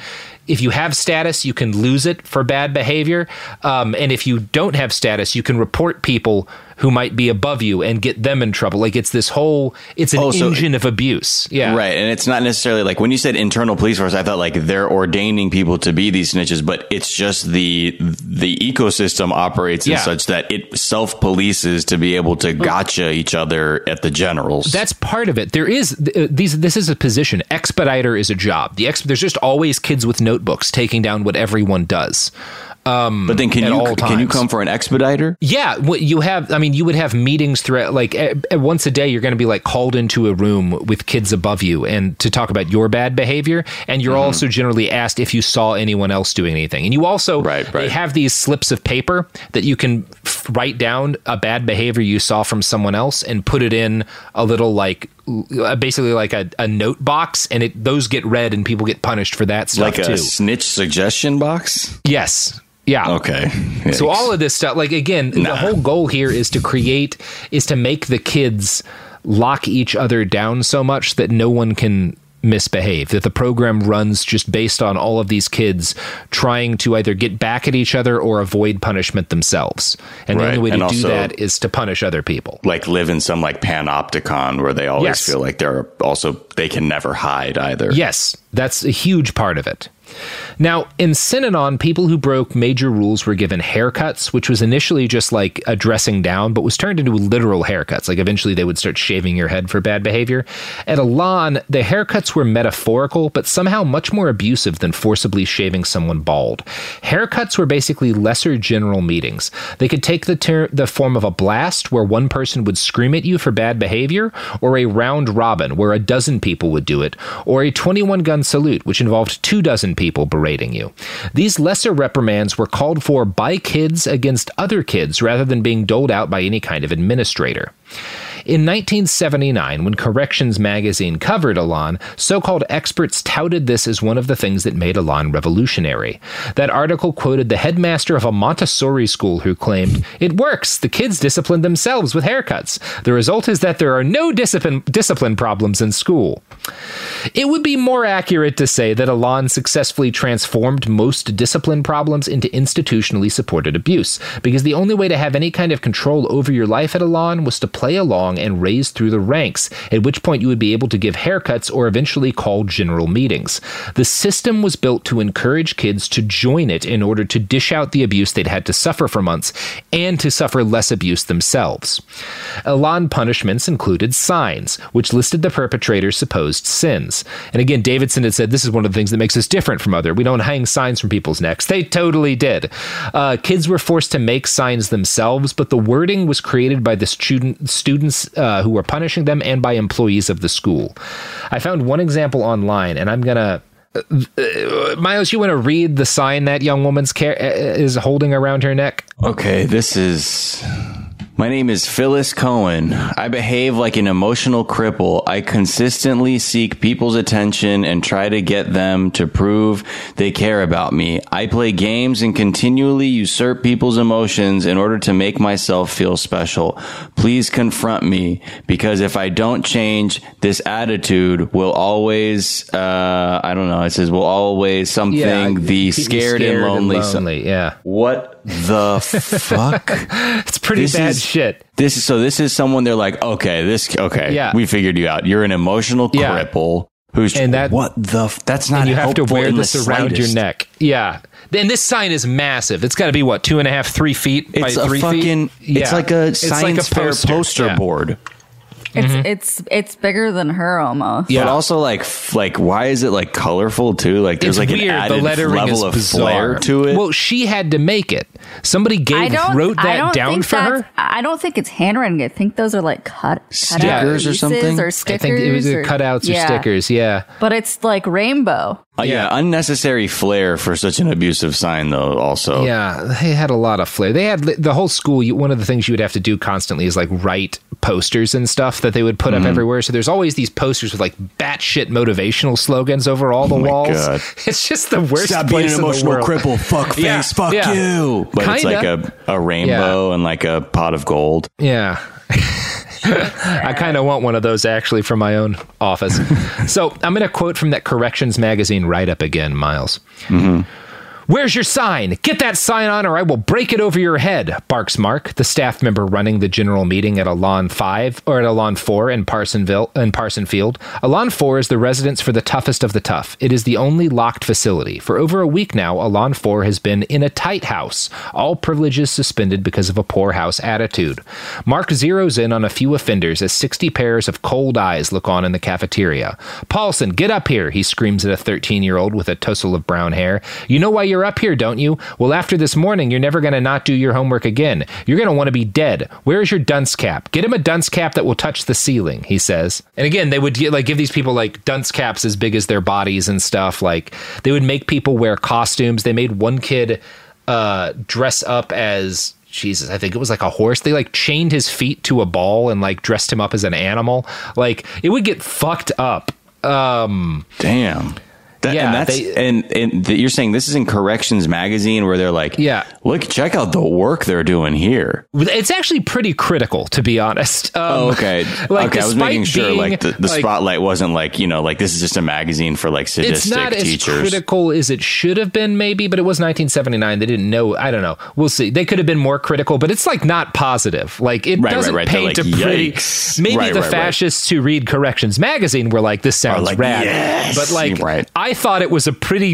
if you have status, you can lose it for bad behavior. Um, and if you don't have status, you can report people who might be above you and get them in trouble. Like it's this whole it's an Oh, so- engine of abuse. Yeah. Right. And it's not necessarily like when you said internal police force, I thought like they're ordaining people to be these snitches, but it's just the the ecosystem operates in such that it self polices to be able to gotcha each other at the generals. That's part of it. There is uh, these. This is a position. Expediter is a job. The ex, there's just always kids with notebooks taking down what everyone does. Um, but then can at you can you come for an expediter? Yeah, what you have. I mean, you would have meetings throughout. Like eh, eh, once a day, you're going to be like called into a room with kids above you and to talk about your bad behavior. And you're also generally asked if you saw anyone else doing anything. And you also they have these slips of paper that you can f- write down a bad behavior you saw from someone else and put it in a little like uh, basically like a, a note box, and it those get read and people get punished for that stuff Like a too. snitch suggestion box? Yes. Yeah. Okay. So all of this stuff, like again, the whole goal here is to create, is to make the kids lock each other down so much that no one can misbehave. That the program runs just based on all of these kids trying to either get back at each other or avoid punishment themselves. And the only way to And do that is to punish other people. Like live in some like panopticon where they always Yes. feel like they're also they can never hide either. Yes, that's a huge part of it. Now, in Synanon, people who broke major rules were given haircuts, which was initially just like a dressing down, but was turned into literal haircuts. Like eventually they would start shaving your head for bad behavior. At Elan, the haircuts were metaphorical, but somehow much more abusive than forcibly shaving someone bald. Haircuts were basically lesser general meetings. They could take the, ter- the form of a blast, where one person would scream at you for bad behavior, or a round robin, where a dozen people would do it, or a 21 gun salute, which involved two dozen people berating you. These lesser reprimands were called for by kids against other kids rather than being doled out by any kind of administrator. In 1979, when Corrections magazine covered Elan, so called experts touted this as one of the things that made Elan revolutionary. That article quoted the headmaster of a Montessori school who claimed, It works! The kids discipline themselves with haircuts. The result is that there are no discipline, discipline problems in school. It would be more accurate to say that Elan successfully transformed most discipline problems into institutionally supported abuse, because the only way to have any kind of control over your life at Elan was to play along and raised through the ranks, at which point you would be able to give haircuts or eventually call general meetings. The system was built to encourage kids to join it in order to dish out the abuse they'd had to suffer for months and to suffer less abuse themselves. Elan punishments included signs, which listed the perpetrator's supposed sins. And again, Davidson had said this is one of the things that makes us different from other. We don't hang signs from people's necks. They totally did. Uh, kids were forced to make signs themselves, but the wording was created by the student students uh, who were punishing them and by employees of the school. I found one example online, and I'm gonna. Uh, Miles, you want to read the sign that young woman's care uh, is holding around her neck? Okay, this is. My name is Phyllis Cohen. I behave like an emotional cripple. I consistently seek people's attention and try to get them to prove they care about me. I play games and continually usurp people's emotions in order to make myself feel special. Please confront me because if I don't change, this attitude will always, uh, I don't know, it says will always something, keep the you scared, and lonely. so- lonely, yeah. What the fuck? it's pretty bad shit. This is so. This is someone. They're like, okay, this. Okay, Yeah. we figured you out. You're an emotional Yeah. cripple who's And that- what the? f- That's not. you have to wear this around your neck. Yeah. And this sign is massive. It's got to be what two and a half, three feet It's by a three fucking. feet. It's like a It's like science fair poster Yeah. board. It's it's it's bigger than her almost. Yeah. But also like f- like why is it like colorful too? Like there's It's like weird. an added the lettering level is of bizarre. flair to it. Well, she had to make it. Somebody gave wrote that down for her. I don't think it's handwriting. I think those are like cut Stickers cutout or something? or stickers. I think it was or, cutouts or yeah. stickers. Yeah. But it's like rainbow. Uh, yeah. unnecessary flair for such an abusive sign though. Also, Yeah, they had a lot of flair. They had the whole school. you- One of the things you would have to do constantly is like write posters and stuff that they would put Mhm. up everywhere. So there's always these posters with like batshit motivational slogans over all the Oh walls. God. It's just the worst. Stop being place an in the emotional world. cripple. Fuck face. Yeah, fuck yeah. you. But it's like a, a rainbow and like a pot of gold. Yeah. I kind of want one of those actually for my own office. so I'm going to quote from that Corrections Magazine write up again, Miles. Where's your sign? Get that sign on or I will break it over your head, barks Mark, the staff member running the general meeting at Elan 5 or at Elan 4 in Parsonville in Parsonfield. Elan 4 is the residence for the toughest of the tough. It is the only locked facility. For over a week now, Elan 4 has been in a tight house, all privileges suspended because of a poor house attitude. Mark zeroes in on a few offenders as 60 pairs of cold eyes look on in the cafeteria. Paulson, get up here, he screams at a 13 year old with a tussle of brown hair. You know why you're up here, don't you? Well, after this morning, you're never going to not do your homework again. You're going to want to be dead. Where is your dunce cap? Get him a dunce cap that will touch the ceiling, he says. And again, they would get, like give these people like dunce caps as big as their bodies and stuff. Like they would make people wear costumes. They made one kid uh, dress up as Jesus, I think it was like a horse. They like chained his feet to a ball and like dressed him up as an animal. Like it would get fucked up. Um, Damn. That, Yeah, and that's they- and and th- you're saying this is in Corrections magazine where they're like, Yeah. look, check out the work they're doing here. it's actually pretty critical, to be honest. Um, Oh, okay, like, okay. I was making sure being, like the, the like, spotlight wasn't like you know like this is just a magazine for like sadistic teachers. It's not as critical as it should have been, maybe, but it was 1979. They didn't know. I don't know. We'll see. They could have been more critical, but it's like not positive. Like it Right, right, doesn't right. They're paint like, a pretty. "Yikes." Maybe Right, the right, right. fascists who read Corrections magazine were like, "This sounds like, rad," "Yes." but like, Right. I thought it was a pretty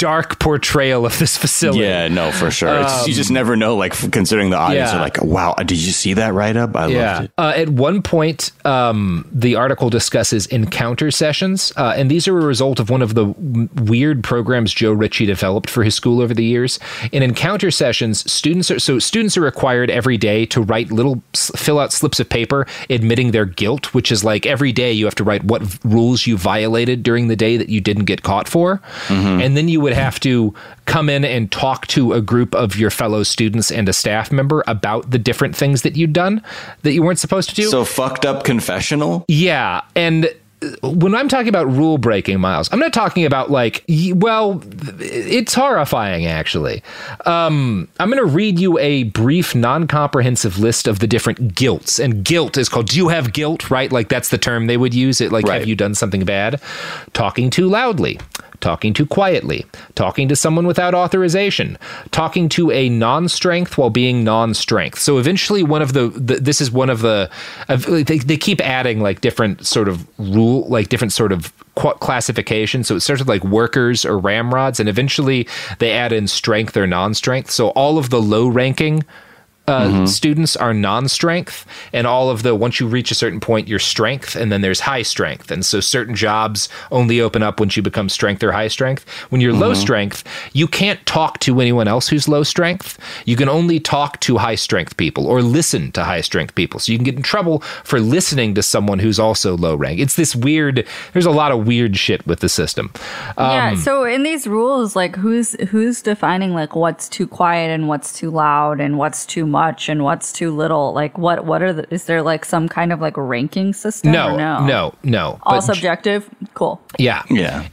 dark portrayal of this facility. Yeah, no, for sure. it's you Um, just never know. Like considering the audience yeah. are like, wow, did you see that write up? I loved it. Uh, at one point, um, the article discusses encounter sessions, uh, and these are a result of one of the w- weird programs Joe Ricci developed for his school over the years. In encounter sessions, students are so students are required every day to write little fill out slips of paper admitting their guilt, which is like every day you have to write what v- rules you violated during the day that you didn't get caught for, and then you would have to come in and talk to a group of your fellow students and a staff member about the different things that you'd done that you weren't supposed to do. So fucked up confessional. yeah, and uh, when I'm talking about rule breaking, Miles, I'm not talking about like, well, it's horrifying actually. Um, I'm going to read you a brief, non comprehensive list of the different guilts. And guilt is called, do you have guilt, right? Like that's the term they would use it. Like, Right. have you done something bad? Talking too loudly. Talking too quietly, talking to someone without authorization, talking to a non-strength while being non-strength. So eventually, one of the, the this is one of the they, they keep adding like different sort of rule, like different sort of classification. So it starts with like workers or ramrods, and eventually they add in strength or non-strength. So all of the low-ranking uh, students are non-strength and all of the once you reach a certain point you're strength and then there's high strength. And so certain jobs only open up once you become strength or high strength. When you're low strength you can't talk to anyone else who's low strength. You can only talk to high strength people or listen to high strength people. So you can get in trouble for listening to someone who's also low rank. It's this weird there's a lot of weird shit with the system. Yeah. Um, So in these rules, like who's who's defining like what's too quiet and what's too loud and what's too much and what's too little? Like what what are the, is there like some kind of like ranking system? no or no, no no All But- subjective. Cool. yeah Yeah.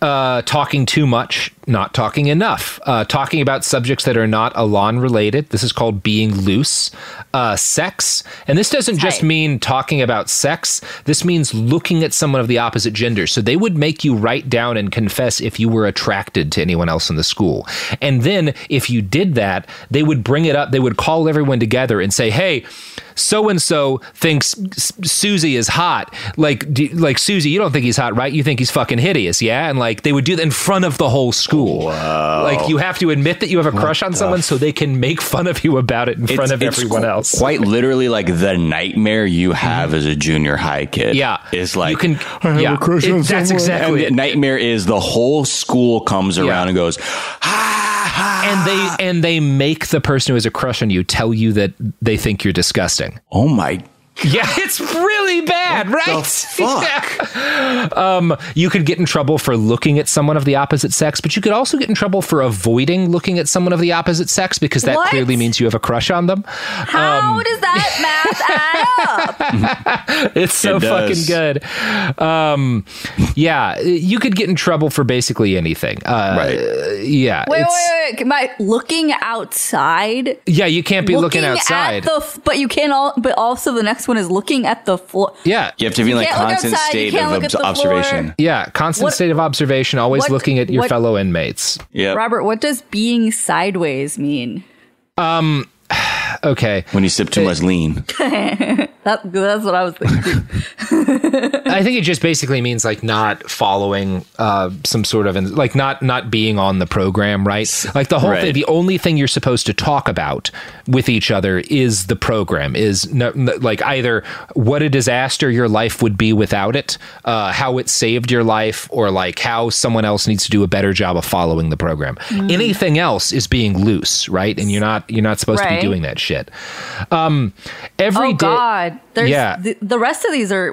Uh, talking too much, not talking enough, uh, talking about subjects that are not Elan related. This is called being loose. Uh, sex, and this doesn't just mean talking about sex. This means looking at someone of the opposite gender. So they would make you write down and confess if you were attracted to anyone else in the school. And then if you did that, they would bring it up. They would call everyone together and say, "Hey." So and so thinks Susie is hot. Like, do, like Susie, you don't think he's hot, right? You think he's fucking hideous, yeah? And like, they would do that in front of the whole school. Like, you have to admit that you have a crush on someone, so they can make fun of you about it in front of everyone qu- else. Quite literally, like the nightmare you have as a junior high kid. Yeah. is like You can- I have yeah, a crush it- on that's someone. exactly And the nightmare is the whole school comes around and goes, ha ha. And they and they make the person who has a crush on you tell you that they think you're disgusting. Oh my Yeah, it's really bad, right? fuck? Yeah. Um, you could get in trouble for looking at someone of the opposite sex, but you could also get in trouble for avoiding looking at someone of the opposite sex because that What? clearly means you have a crush on them. How does that math add up? It's so It fucking good. Um, yeah, you could get in trouble for basically anything. Uh, Right. Yeah. Wait, it's- wait, wait. Am I looking outside? Yeah, you can't be looking, outside. at the, f- but you can't all. But also, the next one is looking at the floor. What? Yeah. You have to be in like constant outside, state of look obs- at the observation. floor. Yeah, constant What- state of observation, always what- looking at your what- fellow inmates. Yeah. Robert, what does being sideways mean? Um, okay. When you sip too much lean. That, that's what I was thinking. I think it just basically means like not following uh, some sort of like not not being on the program, right? Like the whole Right. thing. The only thing you're supposed to talk about with each other is the program. Is no, no- like either what a disaster your life would be without it, uh, how it saved your life, or like how someone else needs to do a better job of following the program. Mm. Anything else is being loose, right? And you're not you're not supposed to be doing that shit. Um, every oh day- God, there's Yeah. the, the rest of these are.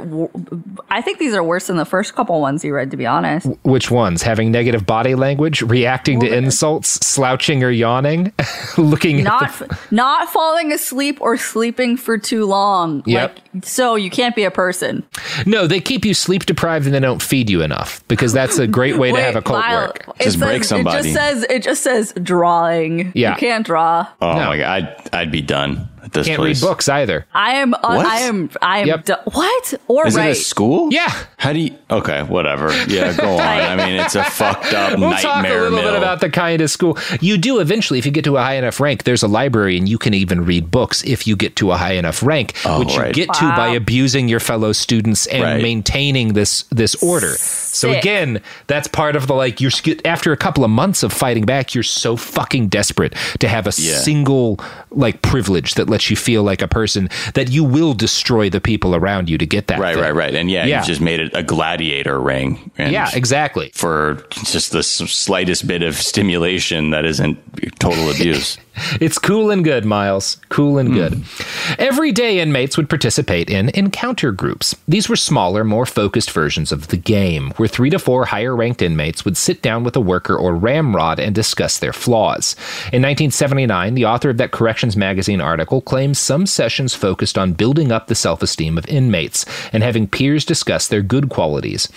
I think these are worse than the first couple ones you read. To be honest, Which ones? Having negative body language, reacting to insults, slouching or yawning, looking not at the, not falling asleep or sleeping for too long. Yep. Like, so you can't be a person. No, they keep you sleep deprived and they don't feed you enough because that's a great way to have a cult Lyle, work. it Just says- break somebody. It just says it just says drawing. Yeah. you can't draw. Oh No. my god, I'd, I'd be done at this Can't place. read books either. I am. Uh, What? I am. I am. Yep. du- what or Is it a school? Yeah. How do you? Okay, whatever. Yeah, go on. I mean, it's a fucked up We'll nightmare talk a little mill. bit about the kind of school you do eventually. If you get to a high enough rank, there's a library and you can even read books if you get to a high enough rank, Oh, which you right. get to by abusing your fellow students and Right. maintaining this this order. So Sick. again, that's part of the like you're after a couple of months of fighting back, you're so fucking desperate to have a Yeah. single like privilege that lets you feel like a person that you will destroy the people around you to get that. Right, thing. right, right. And yeah, Yeah. you just made it a gladiator ring. And Yeah, exactly. For just the slightest bit of stimulation that isn't total abuse. It's cool and good, Miles. Cool and good. Hmm. Everyday inmates would participate in encounter groups. These were smaller, more focused versions of the game, where three to four higher ranked inmates would sit down with a worker or ramrod and discuss their flaws. In 1979, the author of that Corrections Magazine article claims some sessions focused on building up the self esteem of inmates and having peers discuss their good qualities.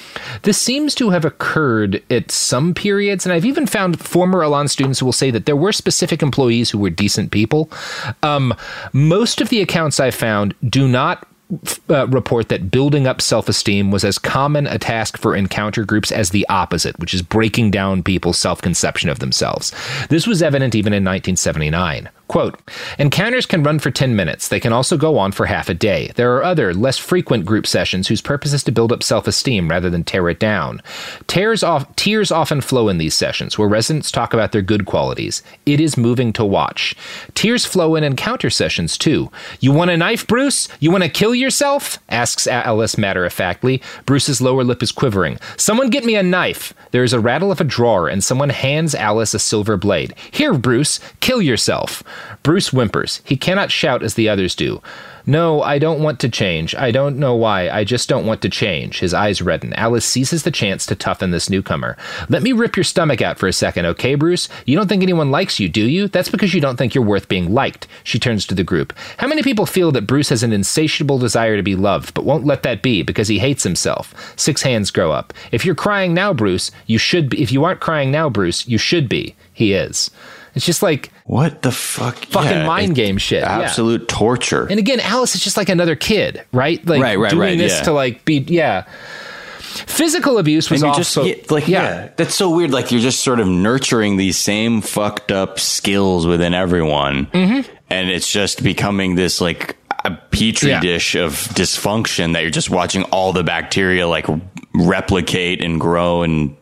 This seems to have occurred at some periods, and I've even found former Elan students who will say that there were specific employees who were decent people. Um, most of the accounts I found do not uh, report that building up self esteem was as common a task for encounter groups as the opposite, which is breaking down people's self conception of themselves. This was evident even in 1979. Quote Encounters can run for 10 minutes. They can also go on for half a day. There are other, less frequent group sessions whose purpose is to build up self esteem rather than tear it down. Tears off, tears often flow in these sessions where residents talk about their good qualities. It is moving to watch. Tears flow in encounter sessions too. You want a knife, Bruce? You want to kill yourself? asks Alice matter of factly. Bruce's lower lip is quivering. Someone get me a knife. There is a rattle of a drawer, and someone hands Alice a silver blade. Here, Bruce, kill yourself. Bruce whimpers. He cannot shout as the others do. No, I don't want to change. I don't know why. I just don't want to change. His eyes redden. Alice seizes the chance to toughen this newcomer. Let me rip your stomach out for a second, okay, Bruce? You don't think anyone likes you, do you? That's because you don't think you're worth being liked. She turns to the group. How many people feel that Bruce has an insatiable desire to be loved, but won't let that be because he hates himself? Six hands grow up. If you're crying now, Bruce, you should be. If you aren't crying now, Bruce, you should be. He is. It's just like What the fuck? fucking Yeah, mind game shit. Yeah. Absolute torture. And again, Alice is just like another kid, right? Like Right, right, doing right, this yeah. to like be yeah. Physical abuse was and you're just also yeah, like yeah. that's so weird. Like you're just sort of nurturing these same fucked up skills within everyone, Mm-hmm. and it's just becoming this like a petri Yeah. dish of dysfunction that you're just watching all the bacteria like replicate and grow and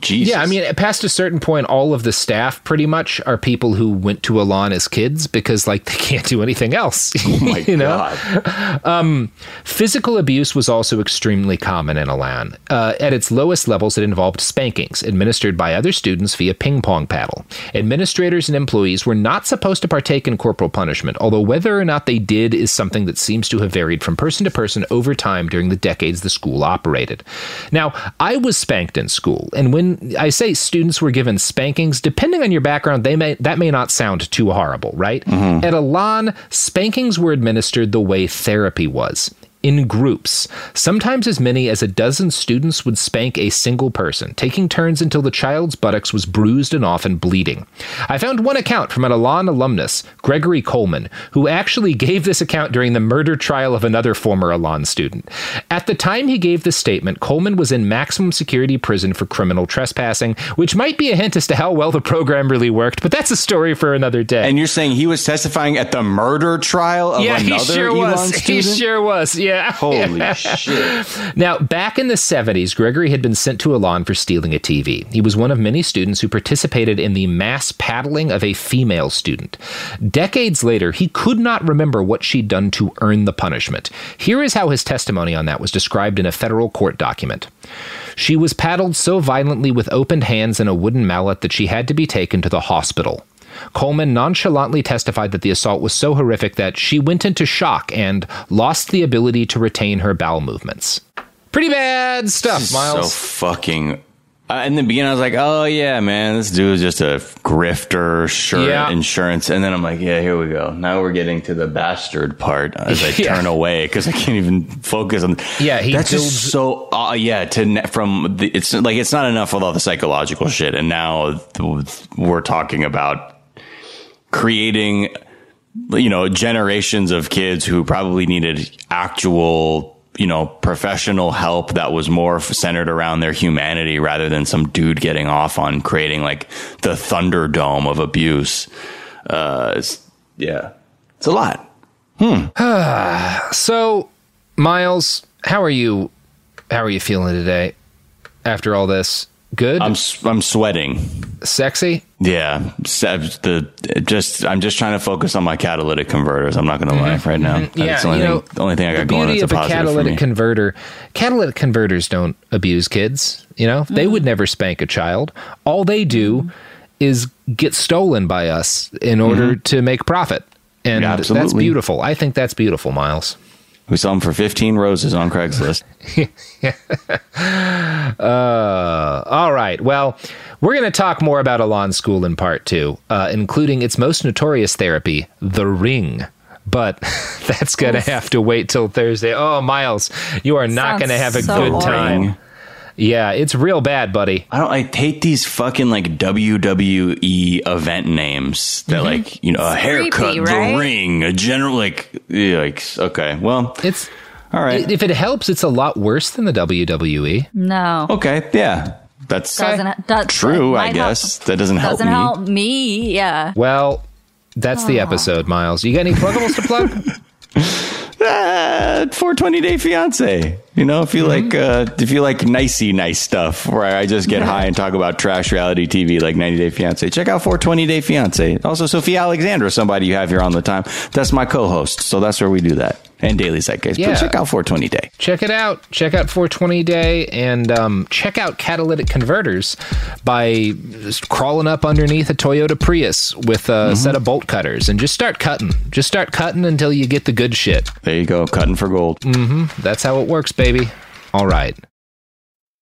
Jesus. Yeah, I mean, past a certain point, all of the staff pretty much are people who went to Elan as kids because, like, they can't do anything else. Oh my you know? god. Um, physical abuse was also extremely common in Elan. Uh, at its lowest levels, it involved spankings administered by other students via ping pong paddle. Administrators and employees were not supposed to partake in corporal punishment, although whether or not they did is something that seems to have varied from person to person over time during the decades the school operated. Now, I was spanked in school, and when I say students were given spankings, depending on your background, they may that may not sound too horrible, right? Mm-hmm. At Elan, spankings were administered the way therapy was in groups. Sometimes as many as a dozen students would spank a single person, taking turns until the child's buttocks was bruised and often bleeding. I found one account from an Elan alumnus, Gregory Coleman, who actually gave this account during the murder trial of another former Elan student. At the time he gave this statement, Coleman was in maximum security prison for criminal trespassing, which might be a hint as to how well the program really worked, but that's a story for another day. And you're saying he was testifying at the murder trial of yeah, another he sure Elan was. student? He sure was. Yeah. Holy shit. Now, back in the 70s, Gregory had been sent to Elan for stealing a TV. He was one of many students who participated in the mass paddling of a female student. Decades later, he could not remember what she'd done to earn the punishment. Here is how his testimony on that was described in a federal court document. She was paddled so violently with opened hands and a wooden mallet that she had to be taken to the hospital. Coleman nonchalantly testified that the assault was so horrific that she went into shock and lost the ability to retain her bowel movements. Pretty bad stuff, Miles. So fucking. Uh, in the beginning, I was like, "Oh yeah, man, this dude is just a grifter, sure, Yeah. insurance." And then I'm like, "Yeah, here we go. Now we're getting to the bastard part." As I Yeah. turn away because I can't even focus on. Yeah, he that's builds- just so. Uh, yeah, to from the, it's like it's not enough with all the psychological shit, and now we're talking about creating you know generations of kids who probably needed actual you know professional help that was more centered around their humanity rather than some dude getting off on creating like the thunderdome of abuse uh it's, yeah it's a lot Hmm. So, Miles, how are you? How are you feeling today? After all this, good, i'm i'm sweating. Sexy. yeah. Uh, the just i'm just trying to focus on my catalytic converters. I'm not gonna mm-hmm. lie right now. Mm-hmm. Yeah, the only, you know, thing, the only thing i got going that's a of a for catalytic me. converter catalytic converters don't abuse kids you know? They would mm. never spank a child. All they do mm-hmm. is get stolen by us in order mm-hmm. to make profit. And Yeah, that's beautiful. I think that's beautiful miles we saw them for 15 roses on craigslist Uh, all right. Well, we're going to talk more about Elan School in part two, uh, including its most notorious therapy, the ring. But that's going to have to wait till Thursday. Oh, Miles, you are not going to have a so good boring. time. Yeah, it's real bad, buddy. I don't. I hate these fucking like WWE event names that mm-hmm. like you know a haircut, creepy, right? the ring, a general like yikes. Okay, well, It's all right. if it helps, it's a lot worse than the. WWE. No. okay, yeah, that's Doesn't does, true. I guess help- that doesn't help doesn't me. help me. Yeah. Well, that's the episode, Miles. You got any pluggables to plug? Ah, 420 day fiance. You know, if you Mm-hmm. like, uh, if you like nicey nice stuff, where I just get high and talk about trash reality TV like 90 Day Fiance, check out 420 Day Fiance. Also, Sophia Alexandra, somebody you have here on the time. That's my co-host, so that's where we do that. And Daily Zeitgeist. Yeah. But check out 420 Day. check it out. Check out 420 Day and um, check out catalytic converters by just crawling up underneath a Toyota Prius with a set of bolt cutters and just start cutting. Just start cutting until you get the good shit. There you go, cutting for gold. Mm-hmm. That's how it works, baby. All right.